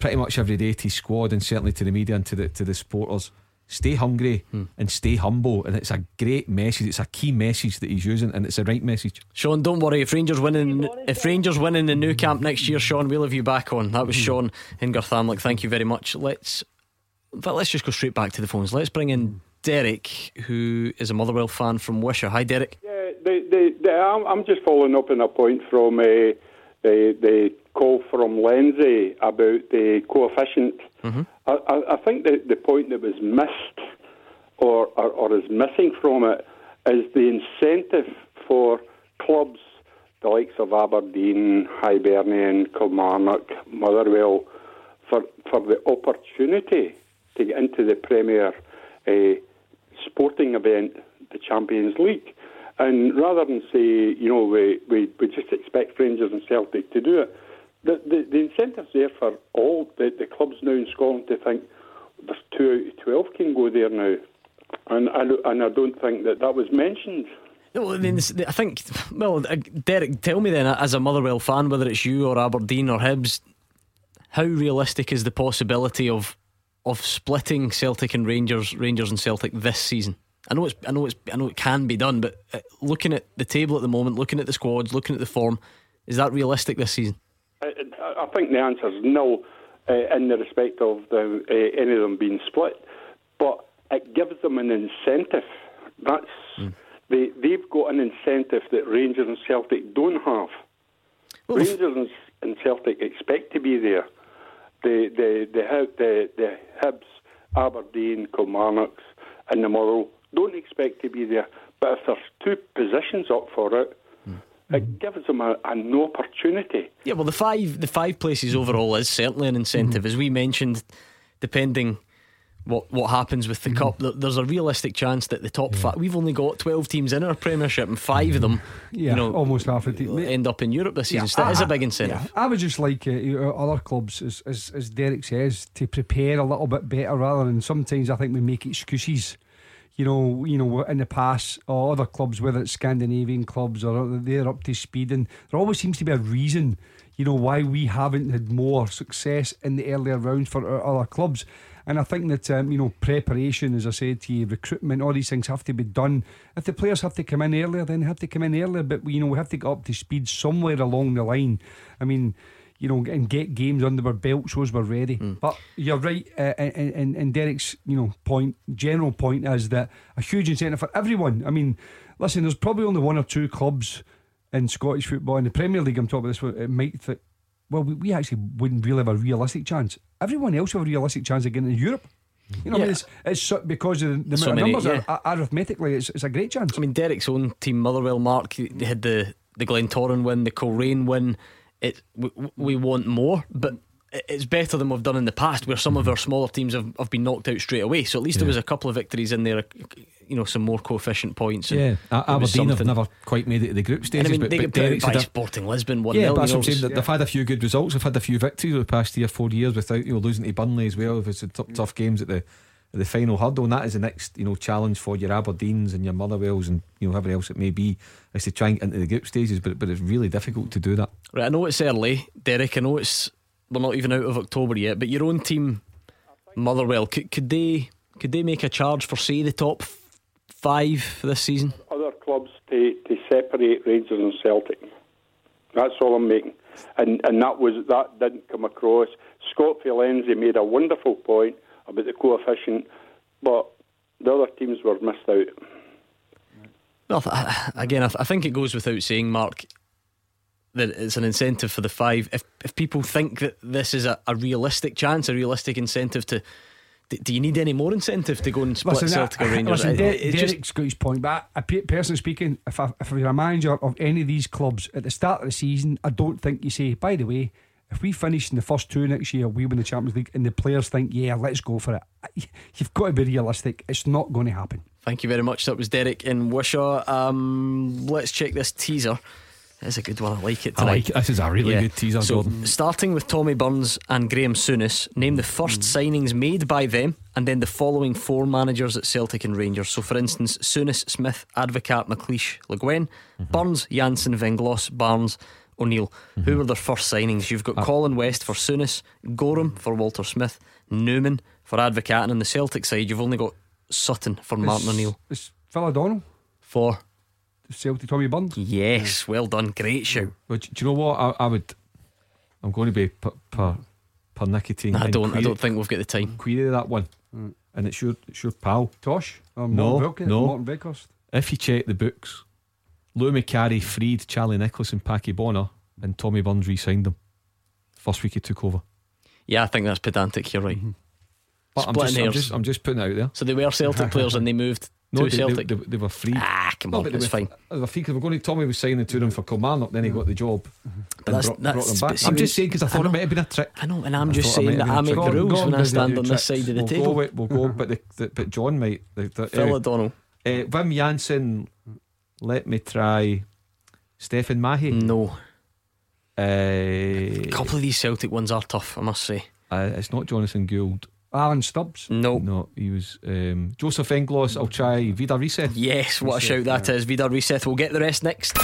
pretty much every day to his squad and certainly to the media and to the to the supporters. Stay hungry Hmm. and stay humble, and it's a great message. It's a key message that he's using, and it's the right message. Sean, don't worry. If Rangers winning, if Rangers win in the Nou Camp next year, Sean, we'll have you back on. That was Sean in. Thank you very much. Let's, fact, let's just go straight back to the phones. Let's bring in Derek, who is a Motherwell fan from Wishaw. Hi, Derek. Yeah, the, the, the, I'm, I'm just following up on a point from uh, the, the call from Lindsay about the coefficient. I, I, I think the, the point that was missed or, or, or is missing from it is the incentive for clubs, the likes of Aberdeen, Hibernian, Kilmarnock, Motherwell, for, for the opportunity to get into the Premier uh, sporting event, the Champions League. And rather than say, you know, we, we, we just expect Rangers and Celtic to do it, the, the, the incentive's there for all the, the clubs now in Scotland to think there's two out of 12 can go there now. And I, and I don't think that that was mentioned. No, I mean, I think. Well, uh, Derek, tell me then, as a Motherwell fan, whether it's you or Aberdeen or Hibs, how realistic is the possibility of of splitting Celtic and Rangers, Rangers and Celtic this season? I know it's, I know it's, I know it can be done, but uh, looking at the table at the moment, looking at the squads, looking at the form, is that realistic this season? I, I think the answer is no, uh, in the respect of the, uh, any of them being split. But it gives them an incentive. That's they they've got an incentive that Rangers and Celtic don't have. Rangers and, and Celtic expect to be there. The the the Hib- the, the Hibs, Aberdeen, Kilmarnocks, and the Motherwell don't expect to be there. But if there's two positions up for it, hmm. it gives them a, an opportunity. Yeah, well, the five the five places overall is certainly an incentive, hmm. as we mentioned. Depending what what happens with the mm. cup, there's a realistic chance that the top five. We've only got twelve teams in our Premiership, and five of mm. them, Yeah, you know, almost half of the team. end up in Europe this season. Yeah, so That is a big incentive. yeah, I would just like uh, other clubs, as, as as Derek says, to prepare a little bit better rather than sometimes I think we make excuses. You know, you know, in the past, or other clubs, whether it's Scandinavian clubs or they're up to speed, and there always seems to be a reason, you know, why we haven't had more success in the earlier rounds for our other clubs. And I think that um, you know preparation, as I said to you, recruitment, all these things have to be done. If the players have to come in earlier, then they have to come in earlier. But you know we have to get up to speed somewhere along the line. I mean, you know, and get games under our belt shows we're ready. But you're right, uh, and, and and Derek's you know point, general point is that a huge incentive for everyone. I mean, listen, there's probably only one or two clubs in Scottish football in the Premier League. I'm talking about this. It might fit. Well, we, we actually wouldn't really have a realistic chance. Everyone else have a realistic chance of getting into Europe. You know, what I mean, it's, it's so- because of the, So many, numbers. yeah. ar- arithmetically, it's, it's a great chance. I mean, Derek's own team, Motherwell, Mark, they had the the Glentoran win, the Coleraine win. It we, we want more, but it's better than we've done in the past, where some of mm-hmm. our smaller teams have, have been knocked out straight away. So at least there was a couple of victories in there, you know, some more coefficient points. and Yeah, A- it was Aberdeen have never quite made it to the group And stages. I mean, but, they but get Derek's by a- Sporting Lisbon one Yeah, but that's what I'm saying. was- They've had a few good results. They've had a few victories over the past three or four years without you know losing to Burnley as well. If it's a tough, mm. tough games at the at the final hurdle, and that is the next you know challenge for your Aberdeens and your Motherwells and you know whoever else it may be, is to try and get into the group stages. But but it's really difficult to do that. Right, I know it's early, Derek. I know it's we're not even out of October yet, but your own team, Motherwell, could, could they could they make a charge for say the top five this season? Other clubs to, to separate Rangers and Celtic. That's all I'm making. And and that was that didn't come across. Scott Filenzi made a wonderful point about the coefficient, but the other teams were missed out. Well, again, I think it goes without saying, Mark, that it's an incentive for the five. If if people think that this is a, a realistic chance, a realistic incentive to. Do, do you need any more incentive to go and split Listen, Celtic I- or Rangers? Listen, It- De- it's just- Derek's got his point, but I, I, personally speaking, if, I, if you're a manager of any of these clubs at the start of the season, I don't think you say, by the way, if we finish in the first two next year, we win the Champions League, and the players think, yeah, let's go for it. You've got to be realistic. It's not going to happen. Thank you very much. That was Derek in Wishaw. Um, let's check this teaser. It's a good one. I like it I like it. This is a really good teaser, So, Gordon. starting with Tommy Burns and Graham Souness, name the first mm. signings made by them and then the following four managers at Celtic and Rangers. So, for instance, Souness, Smith, Advocat, McLeish, Le Guen, mm-hmm. Burns, Jansen, Venglos, Barnes, O'Neill. Who mm-hmm. were their first signings? You've got uh, Colin West for Souness, Goram for Walter Smith, Numan for Advocat, and on the Celtic side, you've only got Sutton for Martin It's- O'Neill. It's Phil O'Donnell. For Celtic Tommy Burns. Yes, well done. Great shout. But do you know what? I, I would. I'm going to be per per, per nicotine. I don't. I don't think we've got the time. Query that one, mm. and it's your it's your pal Tosh. Uh, or no, Morton Vilke- no. Morten Wieghorst. If you check the books, Lou Macari freed Charlie Nicholas and Packie Bonner, and Tommy Burns re-signed them. First week he took over. Yeah, I think that's pedantic. You're right. Mm-hmm. But I'm just, I'm just I'm just putting it out there. So they were Celtic players and they moved No, to they, Celtic. They, they, they were free. Ah, come on, but it's fine. They were free because we're going to. Tommy was signing to them for Kilmarnock, then he got the job. and that's- brought, that's- brought them but back. see, I'm just saying because I I thought know. it might have been a trick. I know, and I'm I just saying that I make the rules when I stand on this side of the we'll table. Go with, we'll go, but the, the, but John might. The, the, Phil anyway. O'Donnell. Uh, Wim Jansen, let me try. Stéphane Mahé. No. Uh, A couple of these Celtic ones are tough, I must say. uh, it's not Jonathan Gould. Alan Stubbs. No. No, he was um, Joseph Venglos. I'll try Vidar Riseth. Yes, what a shout that is. Vidar Riseth. We'll get the rest next.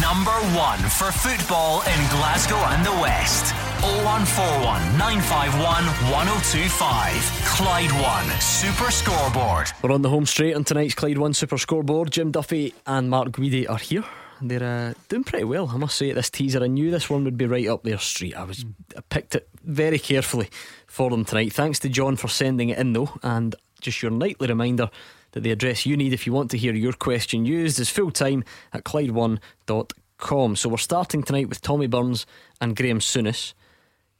Number one for football in Glasgow and the West. 0141 951 1025. Clyde One Super Scoreboard. We're on the home straight on tonight's Clyde One Super Scoreboard. Jim Duffy and Mark Guidi are here. They're uh, doing pretty well, I must say. At this teaser, I knew this one would be right up their street. I was I picked it very carefully for them tonight. Thanks to John for sending it in, though, and just your nightly reminder that the address you need if you want to hear your question used is full time at Clyde1.com. So we're starting tonight with Tommy Burns and Graeme Souness.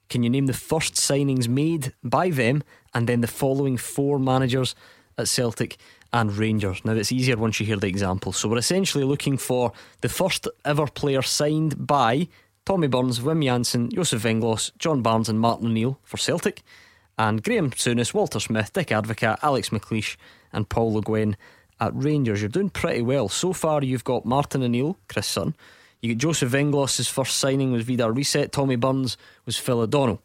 Can you name the first signings made by them and then the following four managers at Celtic and Rangers? Now, it's easier once you hear the example. So, we're essentially looking for the first ever player signed by Tommy Burns, Wim Jansen, Joseph Venglos, John Barnes, and Martin O'Neill for Celtic, and Graeme Souness, Walter Smith, Dick Advocat, Alex McLeish, and Paul Le Guen at Rangers. You're doing pretty well. So far, you've got Martin O'Neill, Chris Sutton. You get Joseph Venglos' first signing was Vidar Riseth. Tommy Burns was Phil O'Donnell.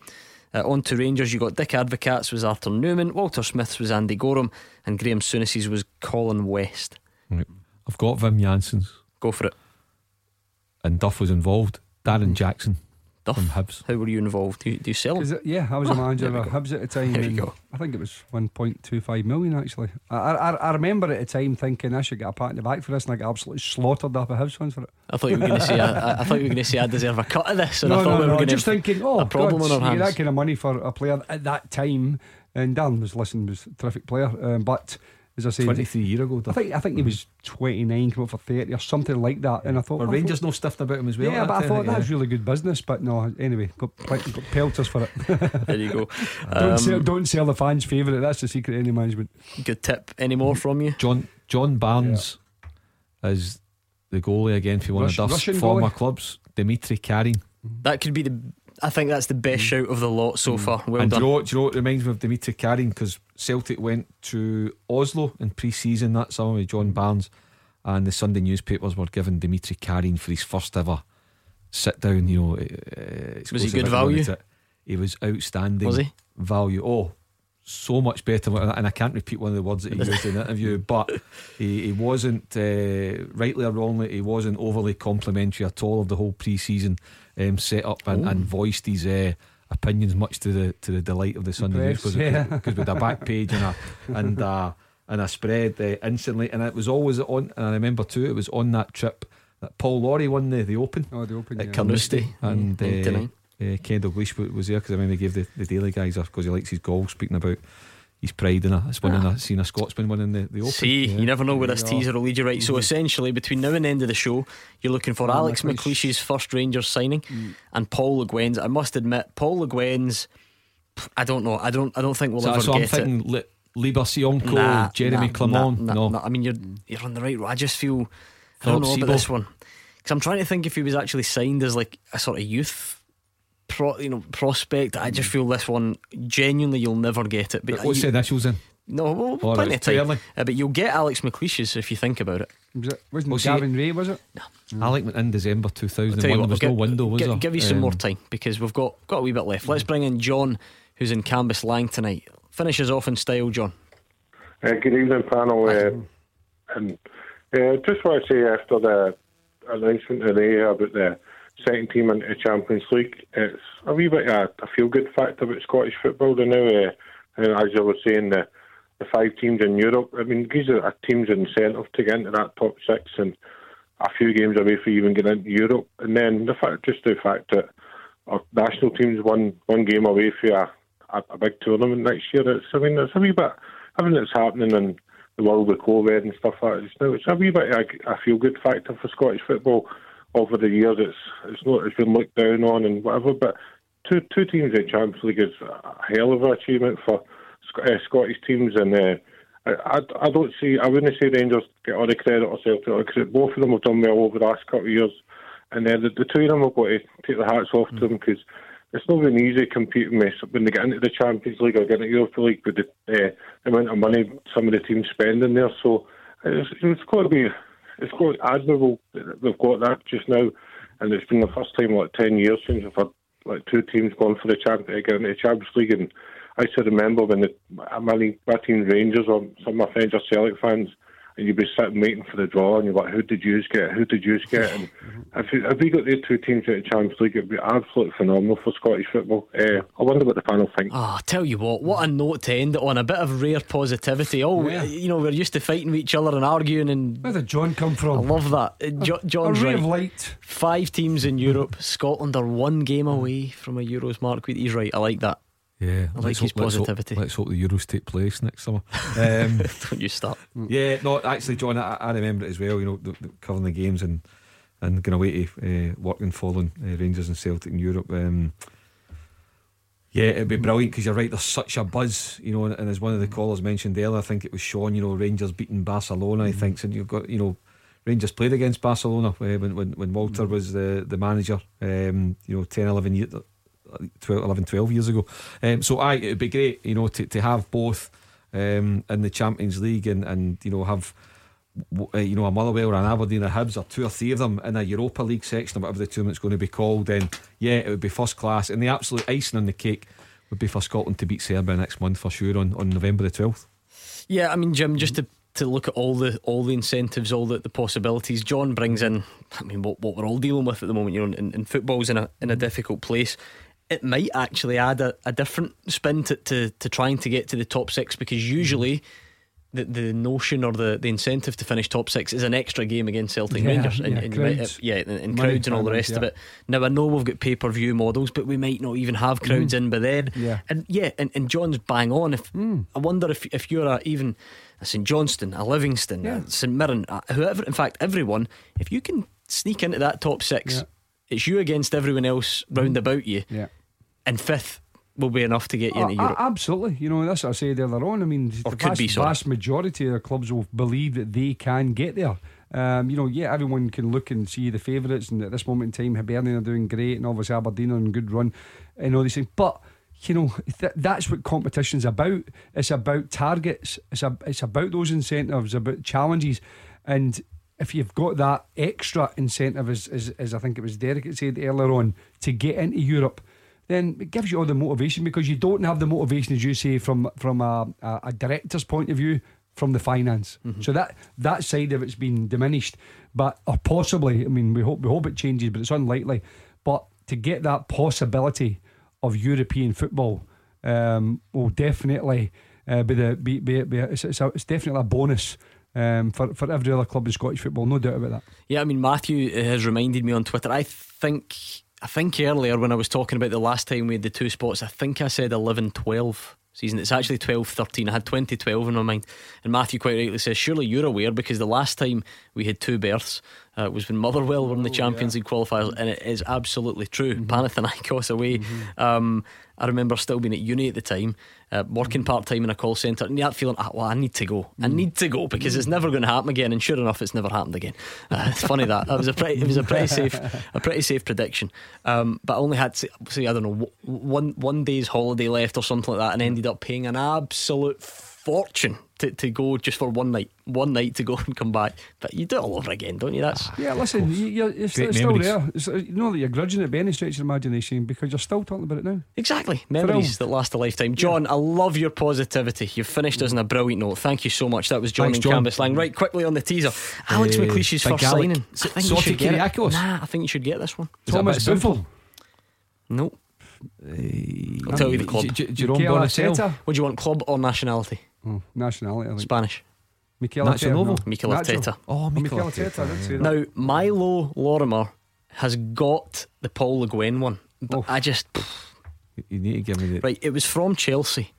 Uh, on to Rangers, you got Dick Advocat's was Arthur Numan, Walter Smith's was Andy Goram, and Graeme Souness's was Colin West. Right. I've got Wim Jansen's. Go for it. And Duff was involved. Darren Jackson Duff. from Hibs. How were you involved? Do you, do you sell them? It, yeah, I was a Oh, manager of. Hibs at the time. There you go. I think it was 1.25 million actually. I, I, I remember at the time thinking I should get a pat in the back for this, and I got absolutely slaughtered up a Hibs fans for it. I thought you were going to say I, I- I thought you were going to say I deserve a cut of this, and I no, thought no, we were no. going to Just thinking, oh, a problem God, on our hands. that kind of money for a player at that time. And Dan was listening, was a terrific player, um, but as I say, 23 year ago. I think I think he was 29, came up for 30 or something like that. And I thought, Well, oh, Rangers no stuffing about him as well. yeah, but I thought time, that was yeah. really good business. But no, anyway, got, got pelters for it. There you go. don't, Um, sell, don't sell the fans' favourite. That's the secret of any management. Good tip. Any more from you? John John Barnes is the goalie again for one Rush- to Duff's Russian former goalie? clubs. Dmitri Kharine. That could be the. I think that's the best shout of the lot so far. Well and done. Do you, know, do you know what reminds me of Dmitri Kharine? Because Celtic went to Oslo in pre season that summer with John Barnes, and the Sunday newspapers were giving Dmitri Kharine for his first ever sit down. You know, uh, Was he good value? He was outstanding. Was he? Value. Oh, so much better. And I can't repeat one of the words that he used in the interview, but he, he wasn't, uh, rightly or wrongly, he wasn't overly complimentary at all of the whole pre season um, set up and, Oh. and voiced his. Uh, Opinions much to the to the delight of the Sunday news because yeah. with a back page and a and uh, and a spread uh, instantly and it was always on and I remember too it was on that trip that Paul Lawrie won the, the Open Oh, the Open. at yeah. Carnoustie and uh, 99. uh, Ken Dalglish wa- was there because I remember he gave the, the Daily guys up because he likes his golf speaking about his pride in a, it's winning a, ah. seeing a Scotsman winning the, the Open See, Yeah. you never know where this There teaser will lead you right. So essentially, between now and the end of the show, you're looking for Oh, Alex McLeish. McLeish's first Rangers signing and Paul Le Guen's. I must admit, Paul Le Guen's. I don't know. I don't. I don't think we'll so, ever so I'm get it. thinking Li- Libor Sionko Nah, Jeremy nah, Clement nah, no nah, nah. I mean, you're you're on the right road. I just feel I don't know Sebo. about this one because I'm trying to think if he was actually signed as like a sort of youth. Pro, you know, prospect. I just feel this one genuinely you'll never get it. But what's the initials in No, well, Oh, plenty of time. Uh, but you'll get Alex McLeish's if you think about it. Was it, wasn't Well, see- Gavin Rae, was it? I like in December I'll tell you 2001. what, There was I'll no gi- window, was gi- there? Give you some Um, more time because we've got, got a wee bit left. Let's bring in John, who's in Cambuslang tonight. Finishes off in style, John. Uh, good evening, panel. Uh, and uh, just want to say after the announcement today about the second team into the Champions League, it's a wee bit of a feel good fact about Scottish football. You know, uh, and as you were saying, the, the five teams in Europe, I mean, these are teams incentive to get into that top six and a few games away for even getting into Europe. And then the fact, just the fact that our national teams one one game away for a, a, a big tournament next year. It's I mean it's a wee bit everything that's happening in the world with COVID and stuff like that. It's, now, it's a wee bit a, a feel good factor for Scottish football over the years. It's it's not it's been looked down on and whatever, but two two teams in Champions League is a hell of an achievement for Sc- uh, Scottish teams and. Uh, I, I, I don't see. I wouldn't say Rangers get all the credit or Celtic because both of them have done well over the last couple of years, and then the, the two of them have got to take their hats off to them because it's not been easy competing with when they get into the Champions League or get into the Europa League with the, uh, the amount of money some of the teams spending there. So it's, it's got to be it's got admirable that they've got that just now, and it's been the first time like ten years since we've had like two teams going for the champ into the Champions League, and I still remember when the my, my team Rangers or some of my friends are Celtic fans. And you'd be sitting waiting for the draw, and you're like, "Who did you get? Who did you get?" And if, you, if we got the two teams in the Champions League, it'd be absolutely phenomenal for Scottish football. Uh, I wonder what the panel think. Ah, I tell you what, what a note to end it on. A bit of rare positivity. Oh, Yeah. you know, we're used to fighting with each other and arguing. And where did John come from? I love that. Jo- John's a ray right. of light. Five teams in Europe. Scotland are one game away from a Euros mark. He's right. I like that. Yeah, I like let's his hope- let's hope- positivity. Let's hope, the Euros take place next summer. Um, Don't you start. yeah, no, actually, John, I, I remember it as well. You know, the, the, covering the games and and going away to uh, work and following uh, Rangers and Celtic in Europe. Um, yeah, it'd be brilliant because you're right. There's such a buzz, you know, and, and as one of the callers mentioned earlier, I think it was Sean. You know, Rangers beating Barcelona. I think, and you've got you know. Rangers played against Barcelona uh, when, when when Walter was the the manager. Um, you know, 10, 11 years, 12, 11, 12 years ago. Um, so I it'd be great, you know, to, to have both um, in the Champions League and, and you know have uh, you know a Motherwell or an Aberdeen or Hibs or two or three of them in a Europa League section or whatever the tournament's going to be called. Then yeah, it would be first class. And the absolute icing on the cake would be for Scotland to beat Serbia next month for sure on, on November the twelfth. Yeah, I mean, Jim, just to, to look at all the all the incentives, all the, the possibilities. John brings in, I mean, what, what we're all dealing with at the moment. You know, and, and football's in a in a difficult place. It might actually add a, a different spin to, to to trying to get to the top six because usually. The, the notion or the, the incentive to finish top six is an extra game against Celtic Yeah, Rangers yeah, and, you might crowds. yeah, and, and crowds and all the rest of it. Now I know we've got pay per view models, but we might not even have crowds Mm. in by then. Yeah. And yeah, and, and John's bang on. If I wonder if if you're a, even a St Johnstone, a Livingston, a St Mirren, a, whoever, in fact, everyone, if you can sneak into that top six, Yeah. it's you against everyone else round about you. Yeah. And fifth will be enough to get you Oh, into a- Europe. absolutely. You know, that's what I said earlier on. I mean, Or the could vast, be, sorry. vast majority of the clubs will believe that they can get there. Um, you know, yeah, everyone can look and see the favourites, and at this moment in time, Hibernian are doing great, and obviously Aberdeen are on good run, and all these things. But you know, th- that's what competition's about. It's about targets. It's a, it's about those incentives, about challenges, and if you've got that extra incentive, as, as, as I think it was Derek that said earlier on, to get into Europe, then it gives you all the motivation because you don't have the motivation, as you say, from from a, a, a director's point of view, from the finance. So that that side of it's been diminished, but or possibly, I mean, we hope we hope it changes, but it's unlikely. But to get that possibility of European football um, will definitely uh, be the be, be, be it's, it's, a, it's definitely a bonus. Um, for, for every other club in Scottish football, no doubt about that. Yeah, I mean Matthew has reminded me on Twitter. I think I think earlier when I was talking about the last time we had the two spots, I think I said 11 12 season. It's actually 12 13. I had 2012 in my mind. And Matthew quite rightly says, Surely you're aware because the last time we had two berths uh, was when Motherwell were in the Champions League qualifiers. And it is absolutely true. Panathinaikos away. Um, I remember still being at uni at the time, uh, working part time in a call centre, and that feeling, ah, well, I need to go. I need to go because it's never going to happen again. And sure enough, it's never happened again. Uh, it's funny that that was a pretty, it was a pretty safe, a pretty safe prediction. Um, but I only had say, say I don't know one one day's holiday left or something like that, and ended up paying an absolute fortune to, to go just for one night, one night to go and come back. But you do it all over again, don't you? That's Yeah, listen, you, you're, you're still, still there. It's, uh, you know that you're grudging it by any stretch of imagination because you're still talking about it now. Exactly. Memories that last a lifetime. John, I love your positivity. You've finished us on a brilliant note. Thank you so much. That was John Thanks, and John. Cambuslang. Right, quickly on the teaser. Alex Uh, McLeish's Big first Alec. signing. S- I think you should get it. Nah, I think you should get this one. Is that Thomas simple? Buffel. Nope. Eh, I'll tell you the club. J- J- Jerome Mikel Bonissel. Arteta. What do you want, club or nationality? Oh, nationality. I think. Spanish. Mikel Nacho Arteta. Novo? no. Mikel Nacho. Arteta. Oh, oh Mikel Mikel Arteta, Arteta. I did say that. Now, Milo Lorimer has got the Paul Le Guen one, but oh. I just You need to give me the. right. It was from Chelsea,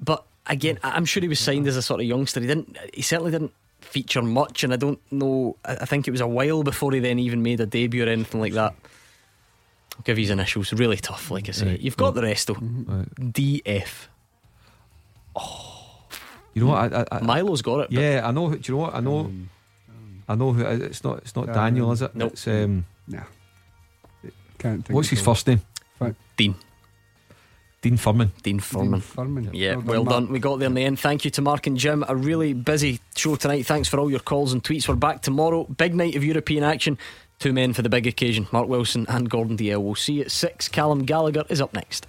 but again, I- I'm sure he was signed as a sort of youngster. He didn't. He certainly didn't feature much, and I don't know. I I think it was a while before he then even made a debut or anything like that. I'll give you his initials. Really tough, like I say. Right, You've got the rest though. Right. DF. Oh. You know what? I, I, I, Milo's got it. yeah, I know. Do you know what? I know. I know who. It's not. It's not Daniel, is it? Nope. It's um. Nah. Can't think What's of his first name? Dean. Dean Furman. Dean Furman. Furman. Yeah, well Mark. done. We got there in the end. Thank you to Mark and Jim. A really busy show tonight. Thanks for all your calls and tweets. We're back tomorrow. Big night of European action. Two men for the big occasion Mark Wilson and Gordon Dalziel. We'll see you at six. Callum Gallagher is up next.